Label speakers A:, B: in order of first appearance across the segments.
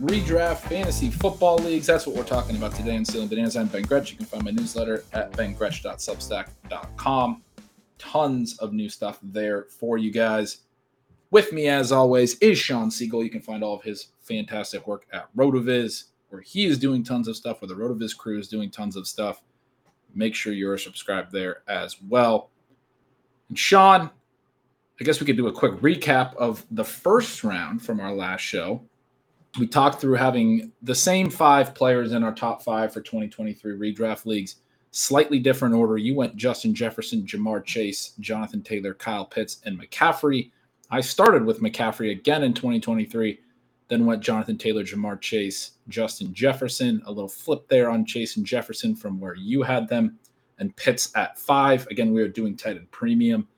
A: redraft fantasy football leagues. That's what we're talking about today on Stealing Bananas. I'm Ben Gretch. You can find my newsletter at bengretch.substack.com. Tons of new stuff there for you guys. With me, as always, is Shawn Siegele. You can find all of his fantastic work at RotoViz, where he is doing tons of stuff, where the RotoViz crew is doing tons of stuff. Make sure you're subscribed there as well. And Sean, I guess we could do a quick recap of the first round from our last show. We talked through having the same five players in our top five for 2023 redraft leagues, slightly different order. You went Justin Jefferson, Ja'Marr Chase, Jonathan Taylor, Kyle Pitts, and McCaffrey. I started with McCaffrey again in 2023, then went Jonathan Taylor, Ja'Marr Chase, Justin Jefferson. A little flip there on Chase and Jefferson from where you had them, and Pitts at five. Again, we are doing tight end premium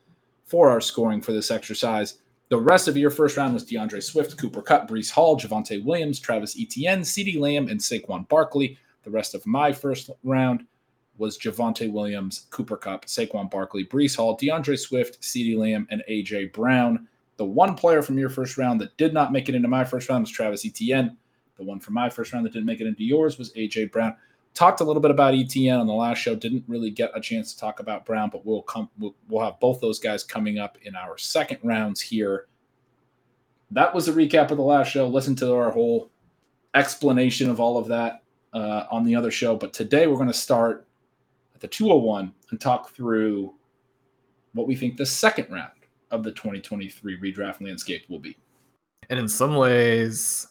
A: for our scoring for this exercise. The rest of your first round was D'Andre Swift, Cooper Kupp, Breece Hall, Javonte Williams, Travis Etienne, CeeDee Lamb, and Saquon Barkley. The rest of my first round was Javonte Williams, Cooper Kupp, Saquon Barkley, Breece Hall, D'Andre Swift, CeeDee Lamb, and AJ Brown. The one player from your first round that did not make it into my first round was Travis Etienne. The one from my first round that didn't make it into yours was AJ Brown talked a little bit about Etienne on the last show. Didn't really get a chance to talk about Brown, but we'll come. We'll, we'll have both those guys coming up in our second rounds here. That was a recap of the last show. Listen to our whole explanation of all of that uh, on the other show. But today we're going to start at the 201 and talk through what we think the second round of the 2023 redraft landscape will be.
B: And in some ways,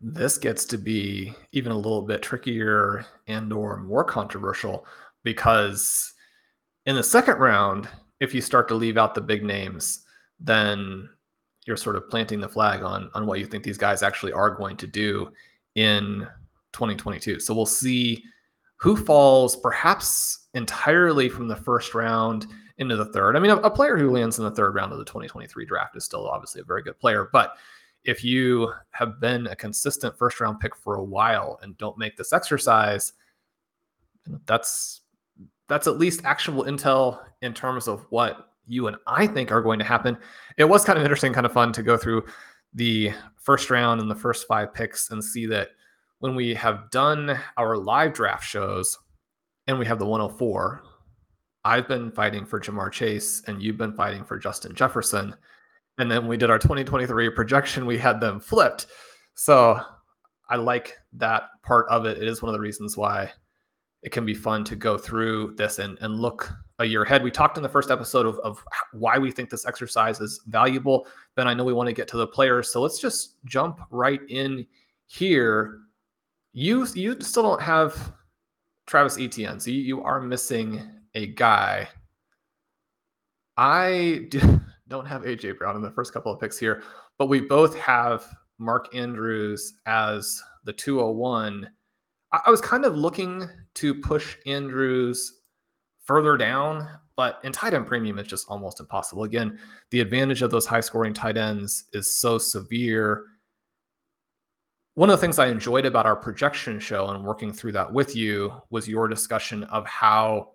B: this gets to be even a little bit trickier and or more controversial because in the second round if you start to leave out the big names then you're sort of planting the flag on on what you think these guys actually are going to do in 2022 so we'll see who falls perhaps entirely from the first round into the third. I mean a, a player who lands in the third round of the 2023 draft is still obviously a very good player but if you have been a consistent first round pick for a while and don't make this exercise, that's that's at least actionable intel in terms of what you and I think are going to happen. It was kind of interesting, kind of fun to go through the first round and the first five picks and see that when we have done our live draft shows and we have the 104, I've been fighting for Ja'Marr Chase and you've been fighting for Justin Jefferson and then we did our 2023 projection. We had them flipped. So i like that part of it. It is one of the reasons why it can be fun to go through this and, and look a year ahead. We talked in the first episode of, of why we think this exercise is valuable. Then i know we want to get to the players. So let's just jump right in here. You you still don't have travis etienne so you, you are missing a guy. I do don't have AJ Brown in the first couple of picks here, but we both have Mark Andrews as the 201. I, was kind of looking to push Andrews further down, but in tight end premium, it's just almost impossible. Again, the advantage of those high scoring tight ends is so severe. One of the things I enjoyed about our projection show and working through that with you was your discussion of how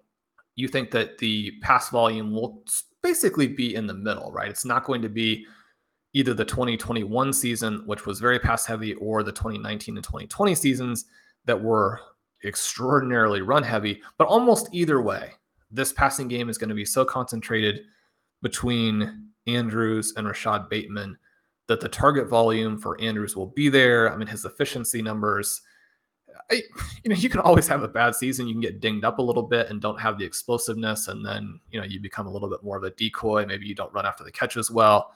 B: you think that the pass volume will basically be in the middle, right? It's not going to be either the 2021 season, which was very pass heavy, or the 2019 and 2020 seasons that were extraordinarily run heavy. But almost either way, this passing game is going to be so concentrated between Andrews and Rashod Bateman that the target volume for Andrews will be there. I mean, his efficiency numbers. I, you know, you can always have a bad season. You can get dinged up a little bit and don't have the explosiveness, and then you know you become a little bit more of a decoy. Maybe you don't run after the catch as well.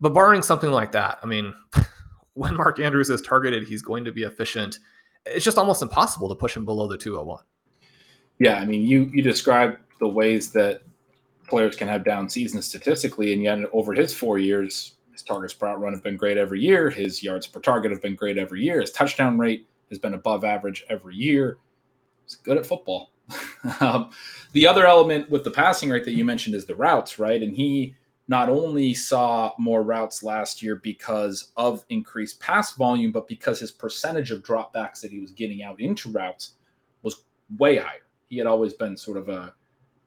B: But barring something like that, I mean, when Mark Andrews is targeted, he's going to be efficient. It's just almost impossible to push him below the 201.
A: Yeah, I mean, you you describe the ways that players can have down seasons statistically, and yet over his four years, his targets per out run have been great every year. His yards per target have been great every year. His touchdown rate has been above average every year. He's good at football. um, the other element with the passing rate that you mentioned is the routes, right? And he not only saw more routes last year because of increased pass volume, but because his percentage of dropbacks that he was getting out into routes was way higher. He had always been sort of a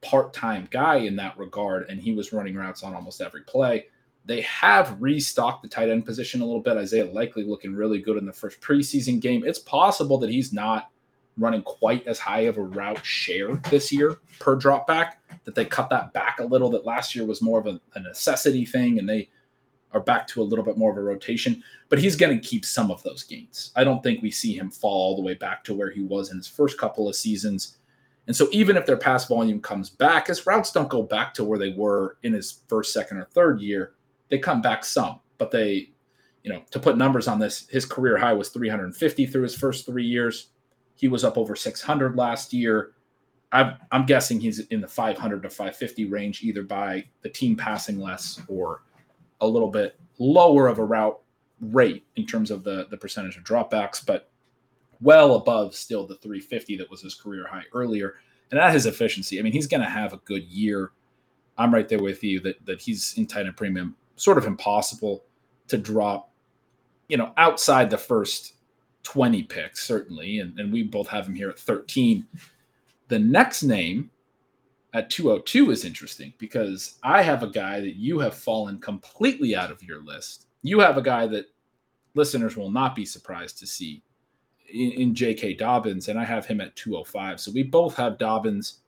A: part-time guy in that regard, and he was running routes on almost every play. They have restocked the tight end position a little bit. Isaiah Likely looking really good in the first preseason game. It's possible that he's not running quite as high of a route share this year per drop back, that they cut that back a little, that last year was more of a, a necessity thing and they are back to a little bit more of a rotation. But he's going to keep some of those gains. I don't think we see him fall all the way back to where he was in his first couple of seasons. And so even if their pass volume comes back, his routes don't go back to where they were in his first, second, or third year. They come back some, but they, you know, to put numbers on this, his career high was 350 through his first three years. He was up over 600 last year. i am guessing he's in the 500 to 550 range, either by the team passing less or a little bit lower of a route rate in terms of the the percentage of dropbacks. But well above still the 350 that was his career high earlier. And at his efficiency, I mean, he's going to have a good year. I'm right there with you that that he's in tight end premium, sort of impossible to drop, you know, outside the first 20 picks, certainly. And, and we both have him here at 13. The next name at 202 is interesting because I have a guy that you have fallen completely out of your list. You have a guy that listeners will not be surprised to see in, in J.K. Dobbins, and I have him at 205. So we both have Dobbins.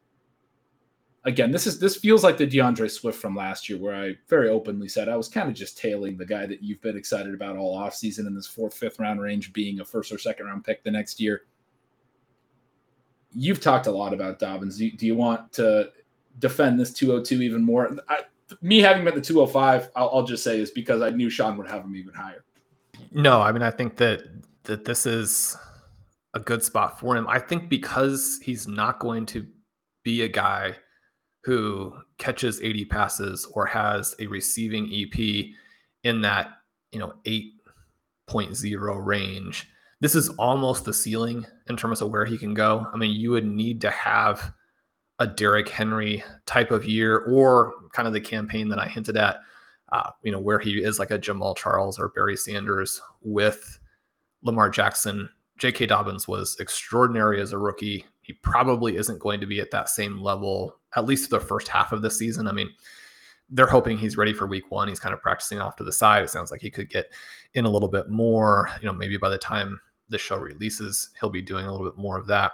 A: Again, this is this feels like the D'Andre Swift from last year, where I very openly said I was kind of just tailing the guy that you've been excited about all offseason in this fourth, fifth round range, being a first or second round pick the next year. You've talked a lot about Dobbins. Do, do you want to defend this 202 even more? I, me having at the 205, I'll, I'll just say is because I knew Shawn would have him even higher.
B: No, I mean I think that that this is a good spot for him. I think because he's not going to be a guy who catches 80 passes or has a receiving EP in that, you know, 8.0 range. This is almost the ceiling in terms of where he can go. I mean, you would need to have a Derrick Henry type of year or kind of the campaign that I hinted at, uh, you know, where he is like a Jamaal Charles or Barry Sanders with Lamar Jackson J.K. Dobbins was extraordinary as a rookie. He probably isn't going to be at that same level, at least the first half of the season. I mean, they're hoping he's ready for week one. He's kind of practicing off to the side. It sounds like he could get in a little bit more. You know, maybe by the time the show releases, he'll be doing a little bit more of that.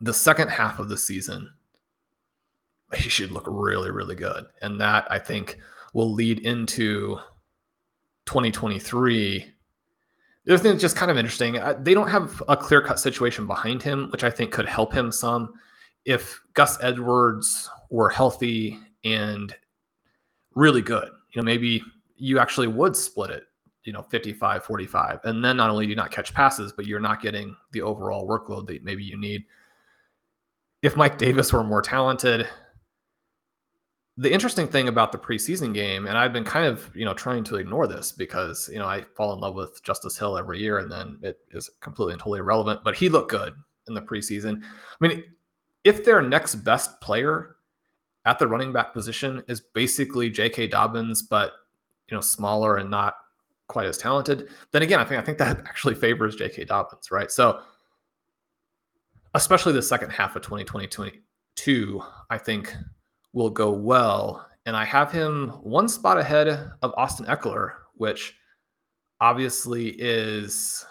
B: The second half of the season, he should look really, really good. And that I think will lead into 2023 the other thing that's just kind of interesting, they don't have a clear cut situation behind him, which I think could help him some. If Gus Edwards were healthy and really good, you know, maybe you actually would split it, you know, 55 45. And then not only do you not catch passes, but you're not getting the overall workload that maybe you need. If Mike Davis were more talented, the interesting thing about the preseason game, and I've been kind of, you know, trying to ignore this because, you know, I fall in love with Justice Hill every year and then it is completely and totally irrelevant, but he looked good in the preseason. I mean, if their next best player at the running back position is basically J.K. Dobbins, but, you know, smaller and not quite as talented, then again, I think I think that actually favors J.K. Dobbins, right? So especially the second half of 2022, I think will go well. And I have him one spot ahead of Austin Ekeler, which obviously is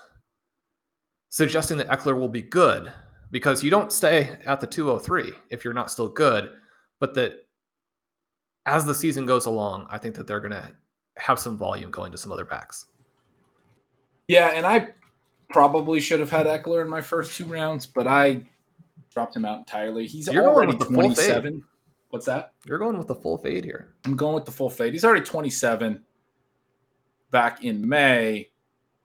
B: suggesting that Ekeler will be good because you don't stay at the 203 if you're not still good, but that as the season goes along, I think that they're going to have some volume going to some other backs.
A: Yeah, and I probably should have had Ekeler in my first two rounds, but I dropped him out entirely. He's You're already 27. What's that?
B: You're going with the full fade here.
A: I'm going with the full fade. He's already 27 back in May.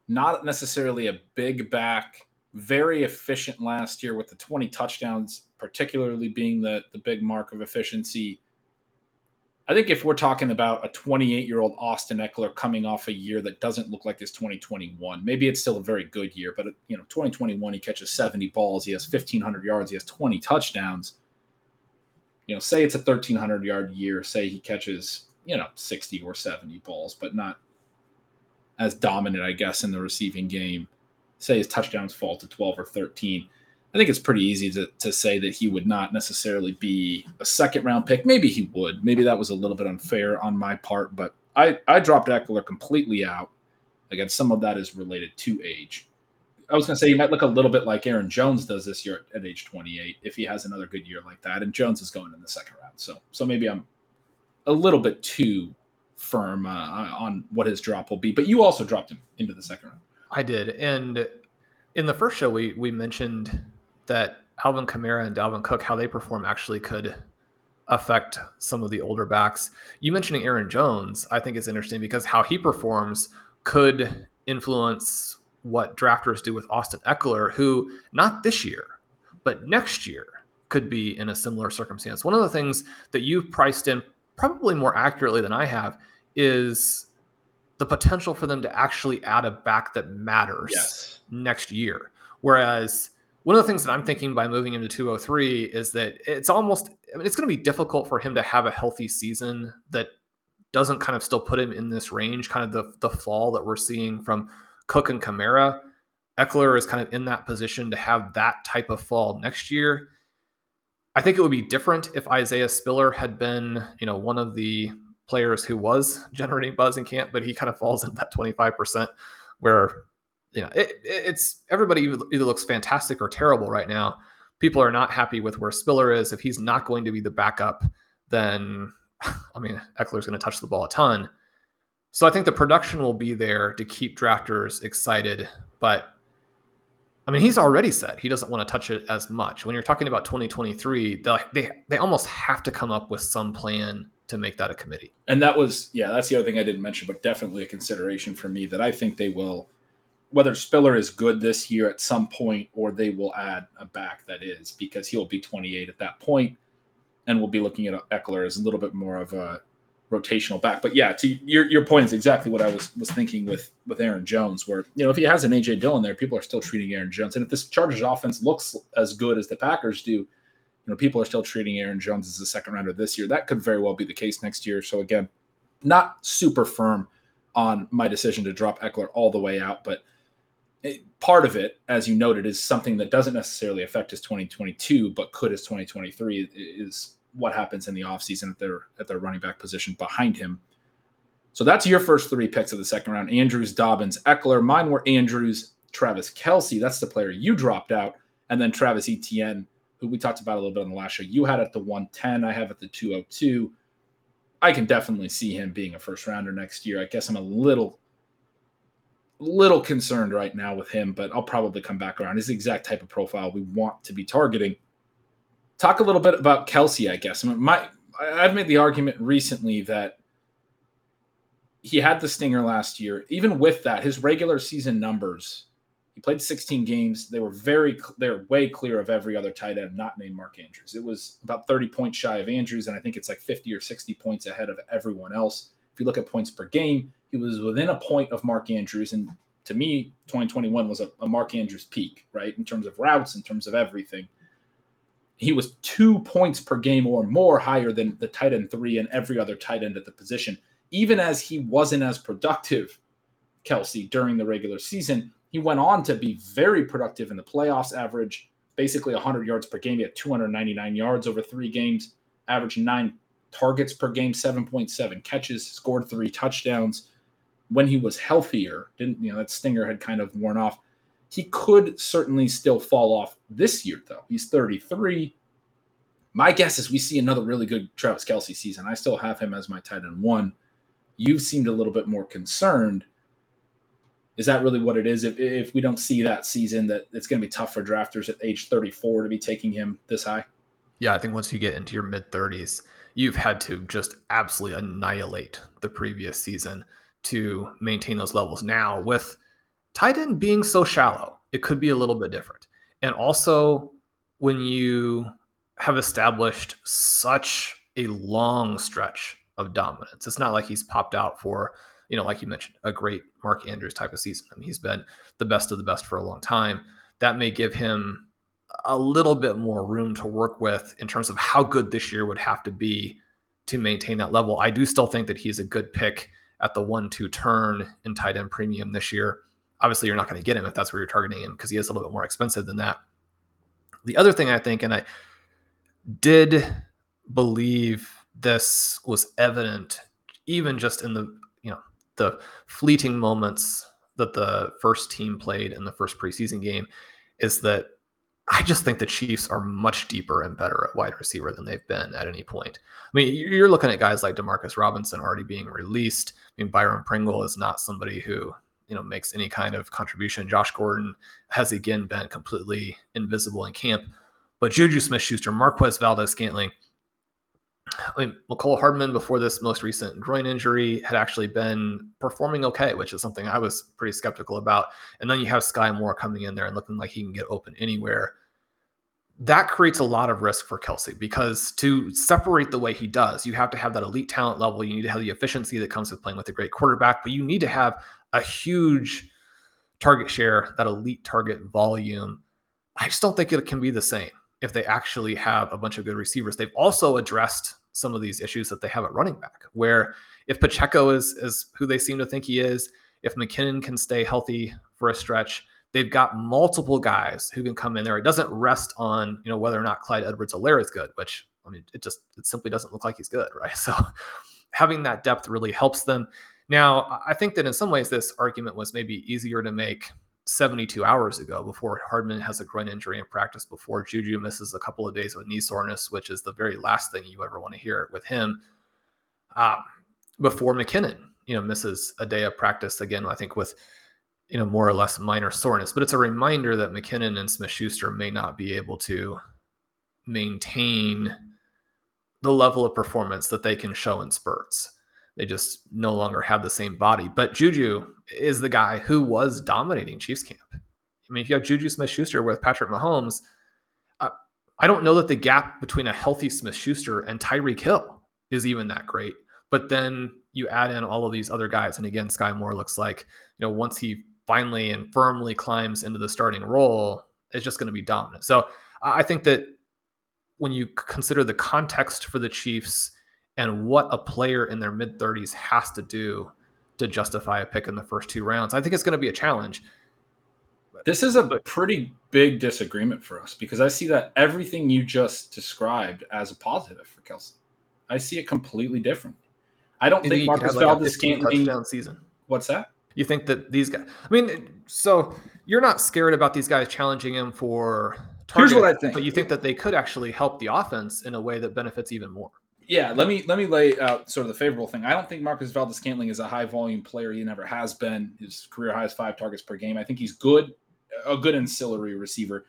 A: Not necessarily a big back, very efficient last year with the 20 touchdowns, particularly being the, the big mark of efficiency. I think if we're talking about a 28 year old Austin Ekeler coming off a year that doesn't look like his 2021, maybe it's still a very good year, but you know, 2021 he catches 70 balls, he has 1500 yards, he has 20 touchdowns. You know, say it's a 1300 yard year, say he catches you know 60 or 70 balls, but not as dominant, I guess, in the receiving game. Say his touchdowns fall to 12 or 13 I think it's pretty easy to, to say that he would not necessarily be a second round pick. Maybe he would. Maybe that was a little bit unfair on my part, but I, I dropped Ekeler completely out. Again, some of that is related to age. I was going to say he might look a little bit like Aaron Jones does this year at age 28 if he has another good year like that. And Jones is going in the second round, so so maybe I'm a little bit too firm uh, on what his drop will be. But you also dropped him into the second round.
B: I did, and in the first show we we mentioned that Alvin Kamara and Dalvin Cook, how they perform actually could affect some of the older backs. You mentioning Aaron Jones, I think is interesting because how he performs could influence what drafters do with Austin Ekeler, who not this year, but next year could be in a similar circumstance. One of the things that you've priced in probably more accurately than I have is the potential for them to actually add a back that matters yes. next year. Whereas one of the things that I'm thinking by moving him to 203 is that it's almost I mean, it's going to be difficult for him to have a healthy season that doesn't kind of still put him in this range, kind of the the fall that we're seeing from Cook and Kamara. Ekeler is kind of in that position to have that type of fall next year. I think it would be different if Isaiah Spiller had been, you know, one of the players who was generating buzz in camp, but he kind of falls in that 25% where you know, it, it's everybody either looks fantastic or terrible right now. People are not happy with where Spiller is. If he's not going to be the backup, then I mean, Ekeler's going to touch the ball a ton. So I think the production will be there to keep drafters excited. But I mean, he's already said he doesn't want to touch it as much. When you're talking about 2023, they they, they almost have to come up with some plan to make that a committee.
A: And that was, yeah, that's the other thing I didn't mention, but definitely a consideration for me that I think they will whether Spiller is good this year at some point or they will add a back that is because he'll be 28 at that point and we'll be looking at Ekeler as a little bit more of a rotational back. But yeah, to your your point is exactly what I was was thinking with with Aaron Jones, where you know if he has an AJ Dillon there, people are still treating Aaron Jones, and if this Chargers offense looks as good as the Packers do, know people are still treating Aaron Jones as a second rounder this year. That could very well be the case next year. So again, not super firm on my decision to drop Ekeler all the way out, but part of it, as you noted, is something that doesn't necessarily affect his 2022, but could his 2023 is what happens in the offseason at their at their running back position behind him. So that's your first three picks of the second round: Andrews, Dobbins, Ekeler. Mine were Andrews, Travis Kelce. That's the player you dropped out, and then Travis Etienne, who we talked about a little bit on the last show. You had at the 110. I have at the 202. I can definitely see him being a first rounder next year. I guess I'm a little little concerned right now with him, but I'll probably come back around. He's the exact type of profile we want to be targeting. Talk a little bit about Kelce, I guess. I my I've made the argument recently that he had the stinger last year. Even with that, his regular season numbers, he played 16 games. They were very they're way clear of every other tight end not named Mark Andrews. It was about 30 points shy of Andrews, and I think it's like 50 or 60 points ahead of everyone else. If you look at points per game, he was within a point of Mark Andrews. And to me, 2021 was a, a Mark Andrews peak, right? In terms of routes, in terms of everything. He was two points per game or more higher than the tight end three and every other tight end at the position. Even as he wasn't as productive, Kelce, during the regular season, he went on to be very productive in the playoffs, average basically 100 yards per game. He had 299 yards over three games, averaged nine targets per game, 7.7 catches, scored three touchdowns. When he was healthier, didn't you know that stinger had kind of worn off. He could certainly still fall off this year, though. He's 33. My guess is we see another really good Travis Kelce season. I still have him as my tight end one. You seemed a little bit more concerned. Is that really what it is? If, if we don't see that season, that it's going to be tough for drafters at age 34 to be taking him this high?
B: Yeah, I think once you get into your mid 30s, you've had to just absolutely annihilate the previous season to maintain those levels. Now, with tight end being so shallow, it could be a little bit different. And also, when you have established such a long stretch of dominance, it's not like he's popped out for, you know, like you mentioned, a great Mark Andrews type of season. I mean, he's been the best of the best for a long time. That may give him a little bit more room to work with in terms of how good this year would have to be to maintain that level. I do still think that he's a good pick at the one two turn in tight end premium this year. Obviously, you're not going to get him if that's where you're targeting him because he is a little bit more expensive than that. The other thing I think, and I did believe this was evident even just in the the fleeting moments that the first team played in the first preseason game is that I just think the Chiefs are much deeper and better at wide receiver than they've been at any point. I mean, you're looking at guys like Demarcus Robinson already being released. I mean, Byron Pringle is not somebody who you know makes any kind of contribution. Josh Gordon has again been completely invisible in camp. But Juju Smith-Schuster, Marquez Valdes-Scantling, I mean, Mecole Hardman before this most recent groin injury had actually been performing okay, which is something I was pretty skeptical about. And then you have Sky Moore coming in there and looking like he can get open anywhere that creates a lot of risk for Kelce because to separate the way he does, you have to have that elite talent level. You need to have the efficiency that comes with playing with a great quarterback, but you need to have a huge target share, that elite target volume. I just don't think it can be the same if they actually have a bunch of good receivers. They've also addressed some of these issues that they have at running back, where if Pacheco is, is who they seem to think he is, if McKinnon can stay healthy for a stretch, They've got multiple guys who can come in there. It doesn't rest on, you know, whether or not Clyde Edwards-Helaire is good, which I mean, it just it simply doesn't look like he's good, right? So having that depth really helps them. Now, I think that in some ways this argument was maybe easier to make 72 hours ago before Hardman has a groin injury in practice, before Juju misses a couple of days with knee soreness, which is the very last thing you ever want to hear with him. Uh, before McKinnon, you know, misses a day of practice again, I think with you know, more or less minor soreness, but it's a reminder that McKinnon and Smith Schuster may not be able to maintain the level of performance that they can show in spurts. They just no longer have the same body. But Juju is the guy who was dominating Chiefs camp. I mean, if you have Juju Smith Schuster with Patrick Mahomes, uh, I don't know that the gap between a healthy Smith Schuster and Tyreek Hill is even that great. But then you add in all of these other guys. And again, Sky Moore looks like, you know, once he finally and firmly climbs into the starting role, is just going to be dominant. So I think that when you consider the context for the Chiefs and what a player in their mid 30s has to do to justify a pick in the first two rounds, I think it's going to be a challenge.
A: This is a pretty big disagreement for us because I see that everything you just described as a positive for Kelce. I see it completely different. I don't think, think Marcus like Valdes-Scantling
B: season.
A: What's that?
B: You think that these guys? I mean, so you're not scared about these guys challenging him for
A: target, Here's what I think.
B: But you think that they could actually help the offense in a way that benefits even more.
A: Yeah, let me let me lay out sort of the favorable thing. I don't think Marquez Valdes-Scantling is a high volume player. He never has been. His career high is five targets per game. I think he's good, a good ancillary receiver.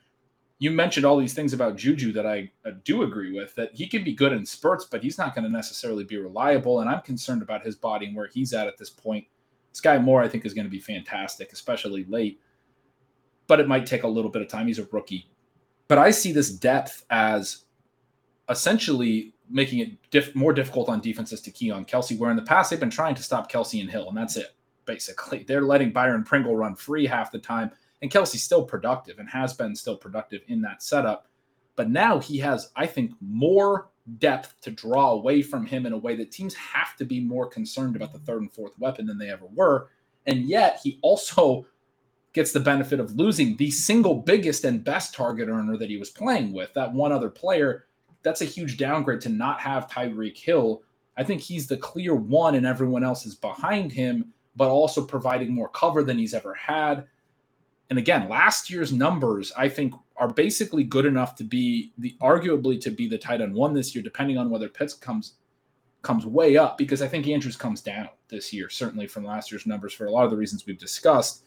A: You mentioned all these things about Juju that I, I do agree with. That he can be good in spurts, but he's not going to necessarily be reliable. And I'm concerned about his body and where he's at at this point. Sky Moore, I think, is going to be fantastic, especially late. But it might take a little bit of time. He's a rookie. But I see this depth as essentially making it diff- more difficult on defenses to key on Kelce, where in the past they've been trying to stop Kelce and Hill, and that's it, basically. They're letting Byron Pringle run free half the time, and Kelce's still productive and has been still productive in that setup. But now he has, I think, more depth to draw away from him in a way that teams have to be more concerned about the third and fourth weapon than they ever were. And yet he also gets the benefit of losing the single biggest and best target earner that he was playing with. That one other player, that's a huge downgrade to not have Tyreek Hill. I think he's the clear one, and everyone else is behind him, but also providing more cover than he's ever had. And again, last year's numbers, I think, are basically good enough to be the arguably to be the tight end one this year, depending on whether Pitts comes comes way up, because I think Andrews comes down this year, certainly from last year's numbers for a lot of the reasons we've discussed.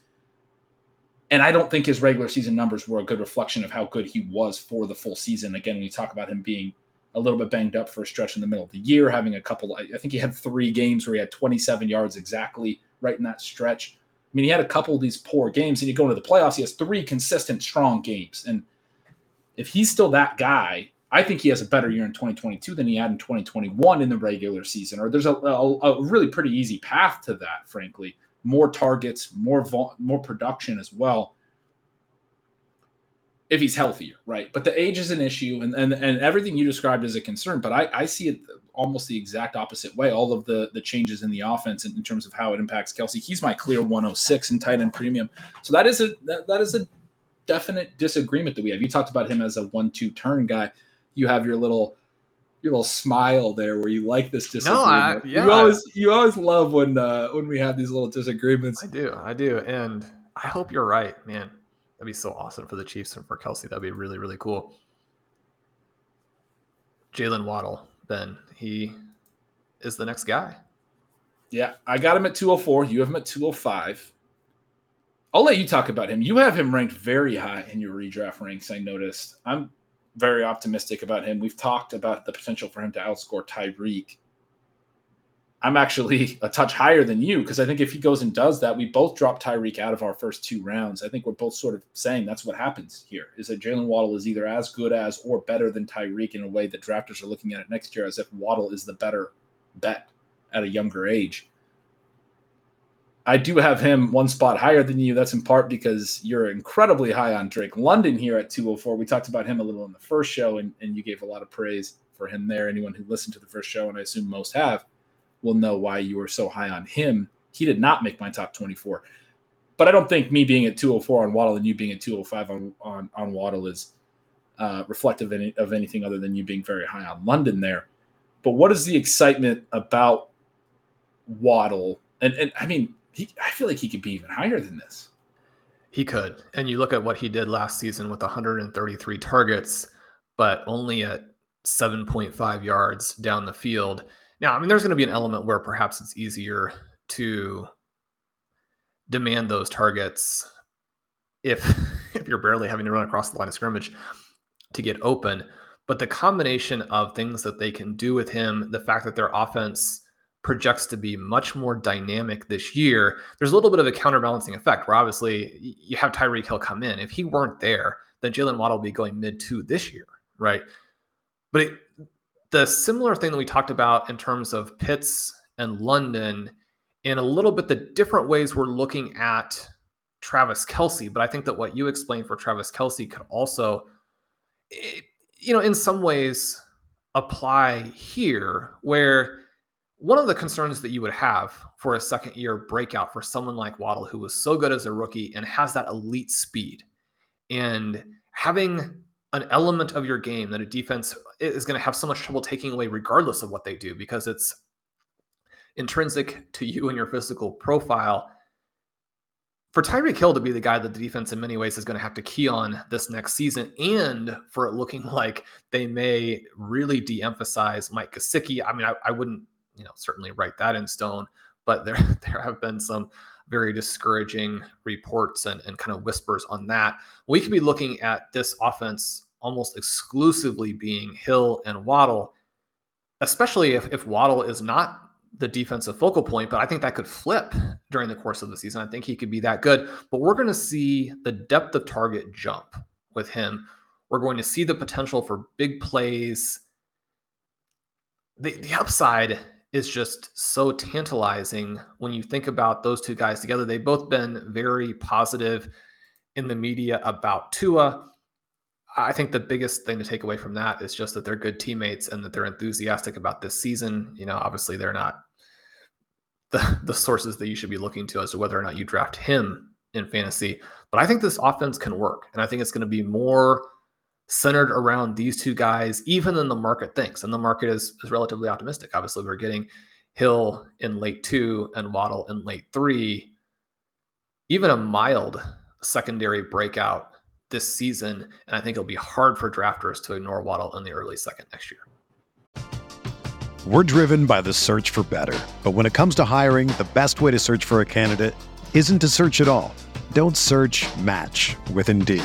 A: And I don't think his regular season numbers were a good reflection of how good he was for the full season. Again, when you talk about him being a little bit banged up for a stretch in the middle of the year, having a couple, I think he had three games where he had 27 yards exactly right in that stretch. I mean, he had a couple of these poor games, and you go into the playoffs, he has three consistent, strong games. And if he's still that guy, I think he has a better year in 2022 than he had in 2021 in the regular season. Or there's a, a, a really pretty easy path to that, frankly more targets, more more production as well. If he's healthier, right? But the age is an issue, and and, and everything you described is a concern. But I, I see it almost the exact opposite way. All of the the changes in the offense in, in terms of how it impacts Kelce. He's my clear 106 in tight end premium. So that is a that, that is a definite disagreement that we have. You talked about him as a one-two turn guy. You have your little your little smile there where you like this disagreement. No, I, yeah. You always you always love when uh, when we have these little disagreements.
B: I do, I do, and I hope you're right, man. That'd be so awesome for the Chiefs and for Kelce. That'd be really really cool. Jaylen Waddle, Ben, he is the next guy.
A: Yeah, I got him at 204. You have him at 205. I'll let you talk about him. You have him ranked very high in your redraft ranks. I noticed. I'm very optimistic about him. We've talked about the potential for him to outscore Tyreek. I'm actually a touch higher than you because I think if he goes and does that, we both drop Tyreek out of our first two rounds. I think we're both sort of saying that's what happens here is that Jaylen Waddle is either as good as or better than Tyreek in a way that drafters are looking at it next year as if Waddle is the better bet at a younger age. I do have him one spot higher than you. That's in part because you're incredibly high on Drake London here at 204. We talked about him a little in the first show, and, and you gave a lot of praise for him there. Anyone who listened to the first show, and I assume most have, will know why you were so high on him. He did not make my top 24. But I don't think me being at 204 on Waddle and you being at 205 on, on, on Waddle is uh, reflective of, any, of anything other than you being very high on London there. But what is the excitement about Waddle? And, and I mean, he, I feel like he could be even higher than this.
B: He could. And you look at what he did last season with 133 targets, but only at 7.5 yards down the field. Now, I mean, there's going to be an element where perhaps it's easier to demand those targets if if you're barely having to run across the line of scrimmage to get open. But the combination of things that they can do with him, the fact that their offense projects to be much more dynamic this year, there's a little bit of a counterbalancing effect where obviously you have Tyreek Hill come in. If he weren't there, then Jaylen Waddle will be going mid two this year, right? But it, the similar thing that we talked about in terms of Pitts and London, in a little bit the different ways we're looking at Travis Kelce. but I think that what you explained for Travis Kelce could also, eh, you know, in some ways apply here where one of the concerns that you would have for a second year breakout for someone like Waddle, who was so good as a rookie and has that elite speed, and having an element of your game that a defense is going to have so much trouble taking away, regardless of what they do, because it's intrinsic to you and your physical profile. For Tyreek Hill to be the guy that the defense in many ways is going to have to key on this next season, and for it looking like they may really de emphasize Mike Gesicki, I mean, I, I wouldn't you know certainly write that in stone but there there have been some very discouraging reports and, and kind of whispers on that. We could be looking at this offense almost exclusively being hill and waddle especially if, if waddle is not the defensive focal point but i think that could flip during the course of the season. I think he could be that good but we're going to see the depth of target jump with him. We're going to see the potential for big plays. The, the upside is just so tantalizing when you think about those two guys together. They've both been very positive in the media about Tua. I think the biggest thing to take away from that is just that they're good teammates and that they're enthusiastic about this season. You know, obviously they're not the the sources that you should be looking to as to whether or not you draft him in fantasy. But I think this offense can work. And I think it's going to be more centered around these two guys, even than the market thinks. And the market is, is relatively optimistic. Obviously, we're getting Hill in late two and Waddle in late three. Even a mild secondary breakout this season. And I think it'll be hard for drafters to ignore Waddle in the early second next year.
C: We're driven by the search for better. But when it comes to hiring, the best way to search for a candidate isn't to search at all. Don't search match with Indeed.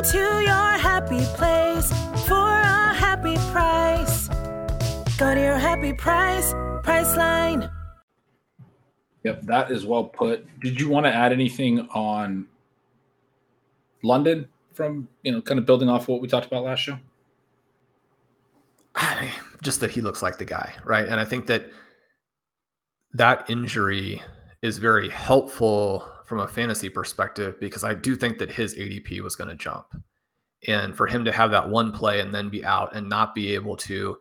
D: Go to your happy place for a happy price. Go to your happy price, Priceline.
A: Yep, that is well put. Did you want to add anything on London from you know kind of building off what we talked about last show?
B: Just that he looks like the guy, right? And I think that that injury is very helpful from a fantasy perspective because I do think that his ADP was going to jump. And for him to have that one play and then be out and not be able to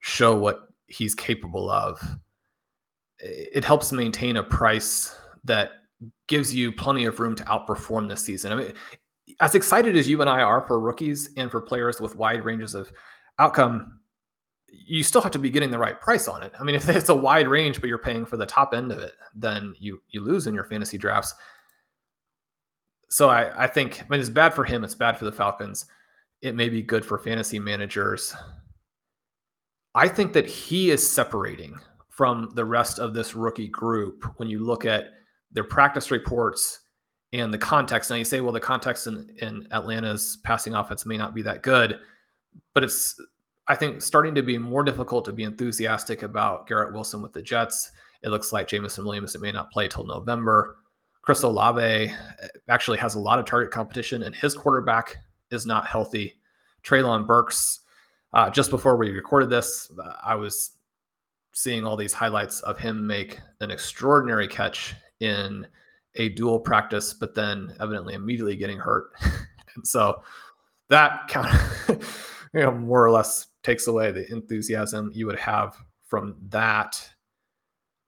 B: show what he's capable of it helps maintain a price that gives you plenty of room to outperform this season. I mean, as excited as you and I are for rookies and for players with wide ranges of outcome, you still have to be getting the right price on it. I mean, if it's a wide range, but you're paying for the top end of it, then you you lose in your fantasy drafts. So I, I think I mean it's bad for him, it's bad for the Falcons. It may be good for fantasy managers. I think that he is separating from the rest of this rookie group when you look at their practice reports and the context. Now you say, well, the context in, in Atlanta's passing offense may not be that good, but it's I think starting to be more difficult to be enthusiastic about Garrett Wilson with the Jets. It looks like Jameson Williams it may not play till November. Chris Olave eh, actually has a lot of target competition, and his quarterback is not healthy. Treylon Burks, uh, just before we recorded this, I was seeing all these highlights of him make an extraordinary catch in a dual practice, but then evidently immediately getting hurt. and so that kind of, you know, more or less takes away the enthusiasm you would have from that.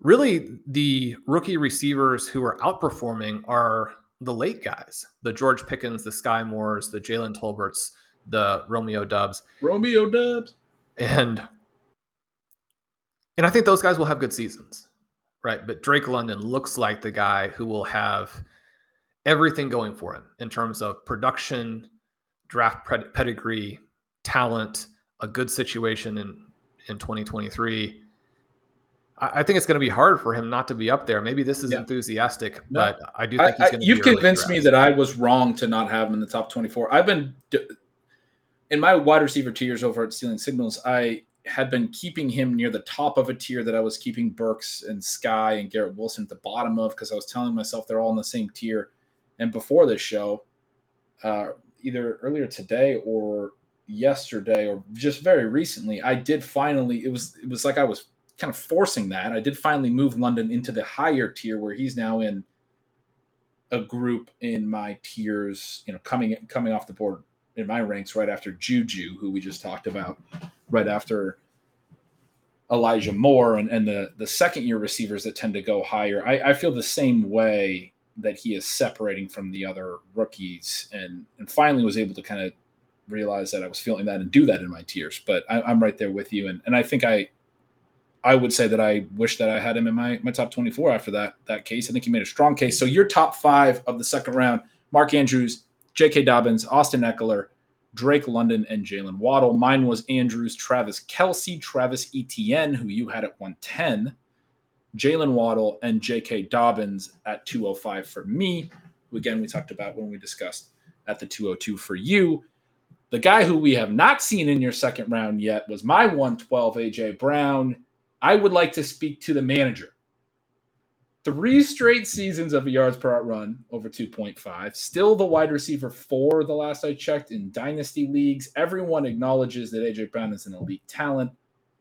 B: Really, the rookie receivers who are outperforming are the late guys, the George Pickens, the Sky Moores, the Jalen Tolberts, the Romeo Doubs.
A: Romeo Doubs.
B: And and I think those guys will have good seasons, right? But Drake London looks like the guy who will have everything going for him in terms of production, draft pedigree, talent, a good situation in in 2023. I, think it's going to be hard for him not to be up there. Maybe this is yeah. enthusiastic, no, but I do think he's going to.
A: You've convinced me that I was wrong to not have him in the top 24. I've been in my wide receiver tiers over at Stealing Signals. I had been keeping him near the top of a tier that I was keeping Burks and Sky and Garrett Wilson at the bottom of because I was telling myself they're all in the same tier. And before this show, uh, either earlier today or yesterday or just very recently, I did finally. It was it was like I was kind of forcing that. I did finally move London into the higher tier where he's now in a group in my tiers. You know, coming coming off the board in my ranks right after Juju, who we just talked about, right after Elijah Moore and, and the the second year receivers that tend to go higher. I, I feel the same way that he is separating from the other rookies and and finally was able to kind of realize that I was feeling that and do that in my tiers. But I, I'm right there with you. And and I think I I would say that I wish that I had him in my, my top 24 after that that case. I think he made a strong case. So your top five of the second round, Mark Andrews, J.K. Dobbins, Austin Ekeler, Drake London, and Jaylen Waddle. Mine was Andrews, Travis Kelce, Travis Etienne, who you had at 110, Jaylen Waddle, and J.K. Dobbins at 205 for me, who again we talked about when we discussed at the 202 for you. The guy who we have not seen in your second round yet was my 112, AJ Brown. I would like to speak to the manager. Three straight seasons of a yards per route run over 2.5. Still the wide receiver four, the last I checked, in dynasty leagues. Everyone acknowledges that AJ Brown is an elite talent.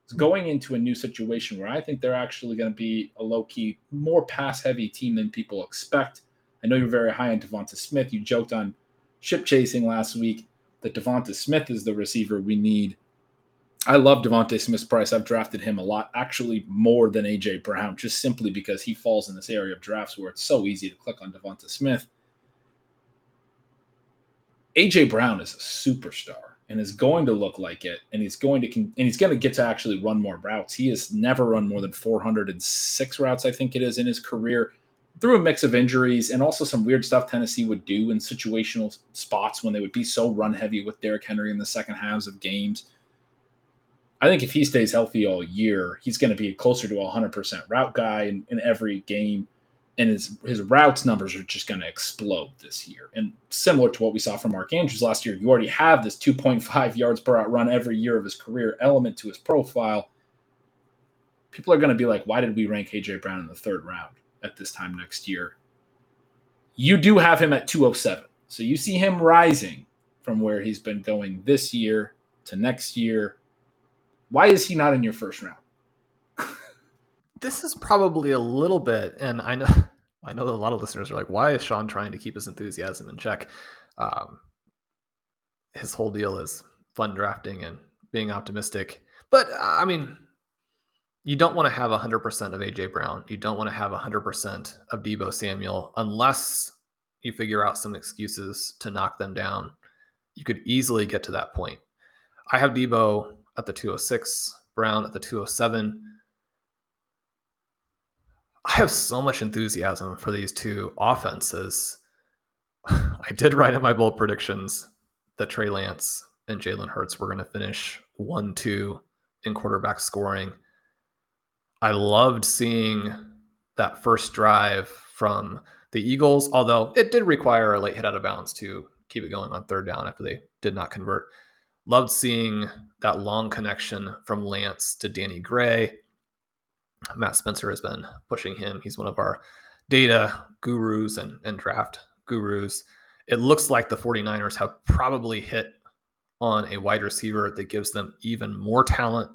A: It's going into a new situation where I think they're actually going to be a low key, more pass heavy team than people expect. I know you're very high on DeVonta Smith. You joked on ship chasing last week that DeVonta Smith is the receiver we need I love DeVonta Smith's price. I've drafted him a lot, actually more than AJ Brown, just simply because he falls in this area of drafts where it's so easy to click on DeVonta Smith. AJ Brown is a superstar and is going to look like it, and he's going to and he's going to get to actually run more routes. He has never run more than 406 routes, I think it is, in his career, through a mix of injuries and also some weird stuff Tennessee would do in situational spots when they would be so run heavy with Derrick Henry in the second halves of games I think if he stays healthy all year, he's going to be closer to a 100% route guy in, in every game. And his, his routes numbers are just going to explode this year. And similar to what we saw from Mark Andrews last year, you already have this 2.5 yards per route run every year of his career element to his profile. People are going to be like, why did we rank AJ Brown in the third round at this time next year? You do have him at 207. So you see him rising from where he's been going this year to next year why is he not in your first round?
B: this is probably a little bit, and I know I know that a lot of listeners are like, why is Shawn trying to keep his enthusiasm in check? Um, his whole deal is fun drafting and being optimistic. But I mean, you don't want to have 100% of AJ Brown. You don't want to have 100% of Deebo Samuel unless you figure out some excuses to knock them down. You could easily get to that point. I have Deebo at the 206, Brown at the 207. I have so much enthusiasm for these two offenses. I did write in my bold predictions that Trey Lance and Jalen Hurts were going to finish 1 2 in quarterback scoring. I loved seeing that first drive from the Eagles, although it did require a late hit out of bounds to keep it going on third down after they did not convert. Loved seeing that long connection from Lance to Danny Gray. Matt Spencer has been pushing him. He's one of our data gurus and, and draft gurus. It looks like the 49ers have probably hit on a wide receiver that gives them even more talent,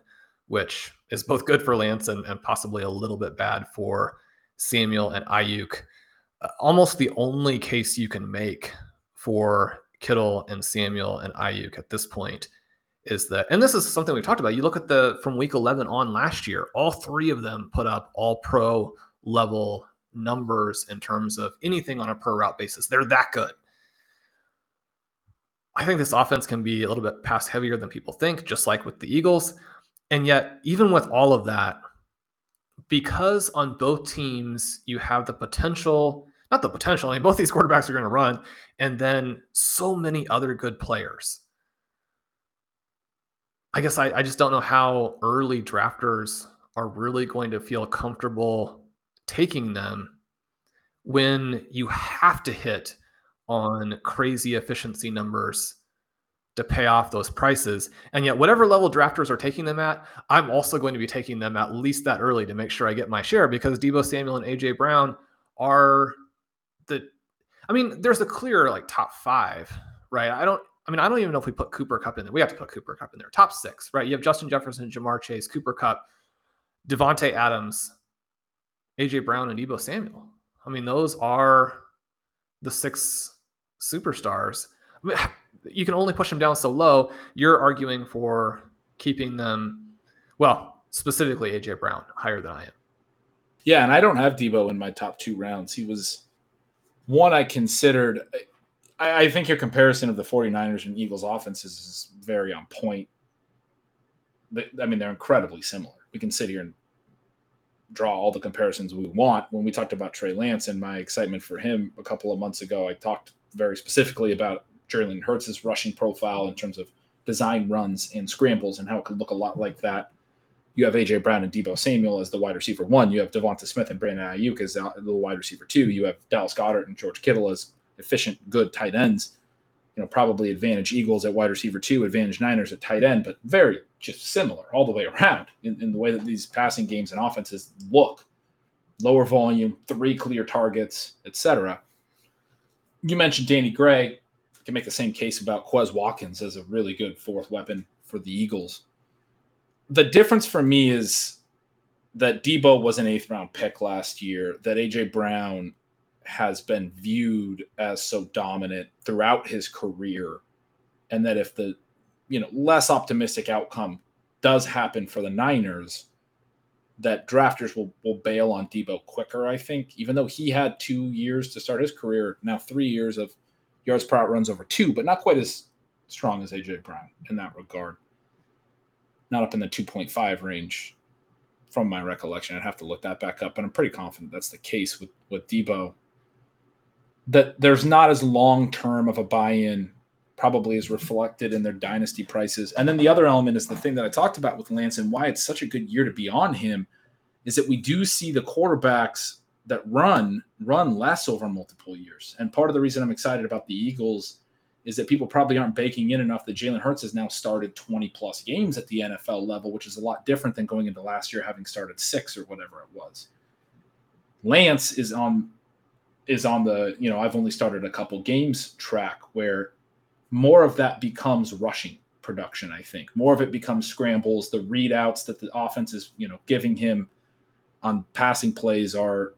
B: which is both good for Lance and, and possibly a little bit bad for Samuel and Aiyuk. Uh, almost the only case you can make for Kittle and Samuel and Aiyuk at this point is that, and this is something we've talked about. You look at the from week 11 on last year, all three of them put up all pro level numbers in terms of anything on a per route basis. They're that good. I think this offense can be a little bit pass heavier than people think, just like with the Eagles. And yet, even with all of that, because on both teams you have the potential not the potential. I mean, both these quarterbacks are going to run, and then so many other good players. I guess I, I just don't know how early drafters are really going to feel comfortable taking them when you have to hit on crazy efficiency numbers to pay off those prices. And yet, whatever level drafters are taking them at, I'm also going to be taking them at least that early to make sure I get my share because Deebo Samuel and AJ Brown are the I mean, there's a clear like top five, right? I don't I mean, I don't even know if we put Cooper Kupp in there. We have to put Cooper Kupp in there. Top six, right? You have Justin Jefferson, Ja'Marr Chase, Cooper Kupp, Davante Adams, AJ Brown, and Deebo Samuel. I mean, those are the six superstars. I mean, you can only push them down so low. You're arguing for keeping them. Well, specifically AJ Brown higher than I am.
A: Yeah, and I don't have Deebo in my top two rounds. He was one I considered. I, I think your comparison of the 49ers and Eagles offenses is very on point. I mean, they're incredibly similar. We can sit here and draw all the comparisons we want. When we talked about Trey Lance and my excitement for him a couple of months ago, I talked very specifically about Jalen Hurts' rushing profile in terms of design runs and scrambles and how it could look a lot like that. You have AJ Brown and Deebo Samuel as the wide receiver one. You have DeVonta Smith and Brandon Aiyuk as the wide receiver two. You have Dallas Goedert and George Kittle as efficient, good tight ends. You know, probably advantage Eagles at wide receiver two, advantage Niners at tight end, but very just similar all the way around in, in the way that these passing games and offenses look. Lower volume, three clear targets, etc. You mentioned Danny Gray. Can make the same case about Quez Watkins as a really good fourth weapon for the Eagles. The difference for me is that Deebo was an eighth round pick last year, that AJ Brown has been viewed as so dominant throughout his career and that if the you know less optimistic outcome does happen for the Niners that drafters will will bail on Deebo quicker I think even though he had 2 years to start his career now 3 years of yards per route runs over 2 but not quite as strong as AJ Brown in that regard not up in the 2.5 range from my recollection I'd have to look that back up but I'm pretty confident that's the case with with Deebo. that there's not as long term of a buy-in probably is reflected in their dynasty prices. And then the other element is the thing that I talked about with Lance and why it's such a good year to be on him is that we do see the quarterbacks that run run less over multiple years. And part of the reason I'm excited about the Eagles is that people probably aren't baking in enough that Jalen Hurts has now started 20 plus games at the NFL level, which is a lot different than going into last year having started six or whatever it was. Lance is on is on the you know I've only started a couple games track where more of that becomes rushing production i think more of it becomes scrambles the readouts that the offense is you know giving him on passing plays are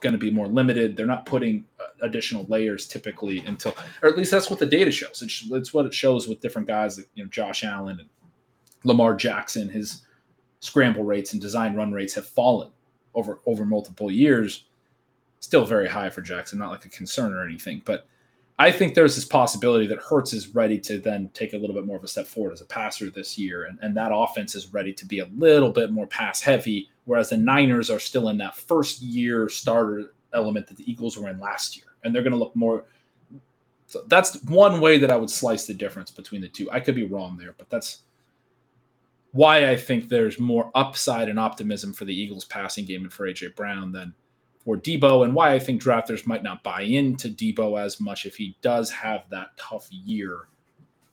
A: going to be more limited they're not putting uh, additional layers typically until or at least that's what the data shows it's, it's what it shows with different guys like you know josh allen and lamar jackson his scramble rates and design run rates have fallen over over multiple years still very high for Jackson, not like a concern or anything. But I think there's this possibility that Hurts is ready to then take a little bit more of a step forward as a passer this year. And, and that offense is ready to be a little bit more pass heavy, whereas the Niners are still in that first year starter element that the Eagles were in last year. And they're going to look more. So that's one way that I would slice the difference between the two. I could be wrong there, but that's why I think there's more upside and optimism for the Eagles passing game and for AJ Brown than for Deebo and why I think drafters might not buy into Deebo as much if he does have that tough year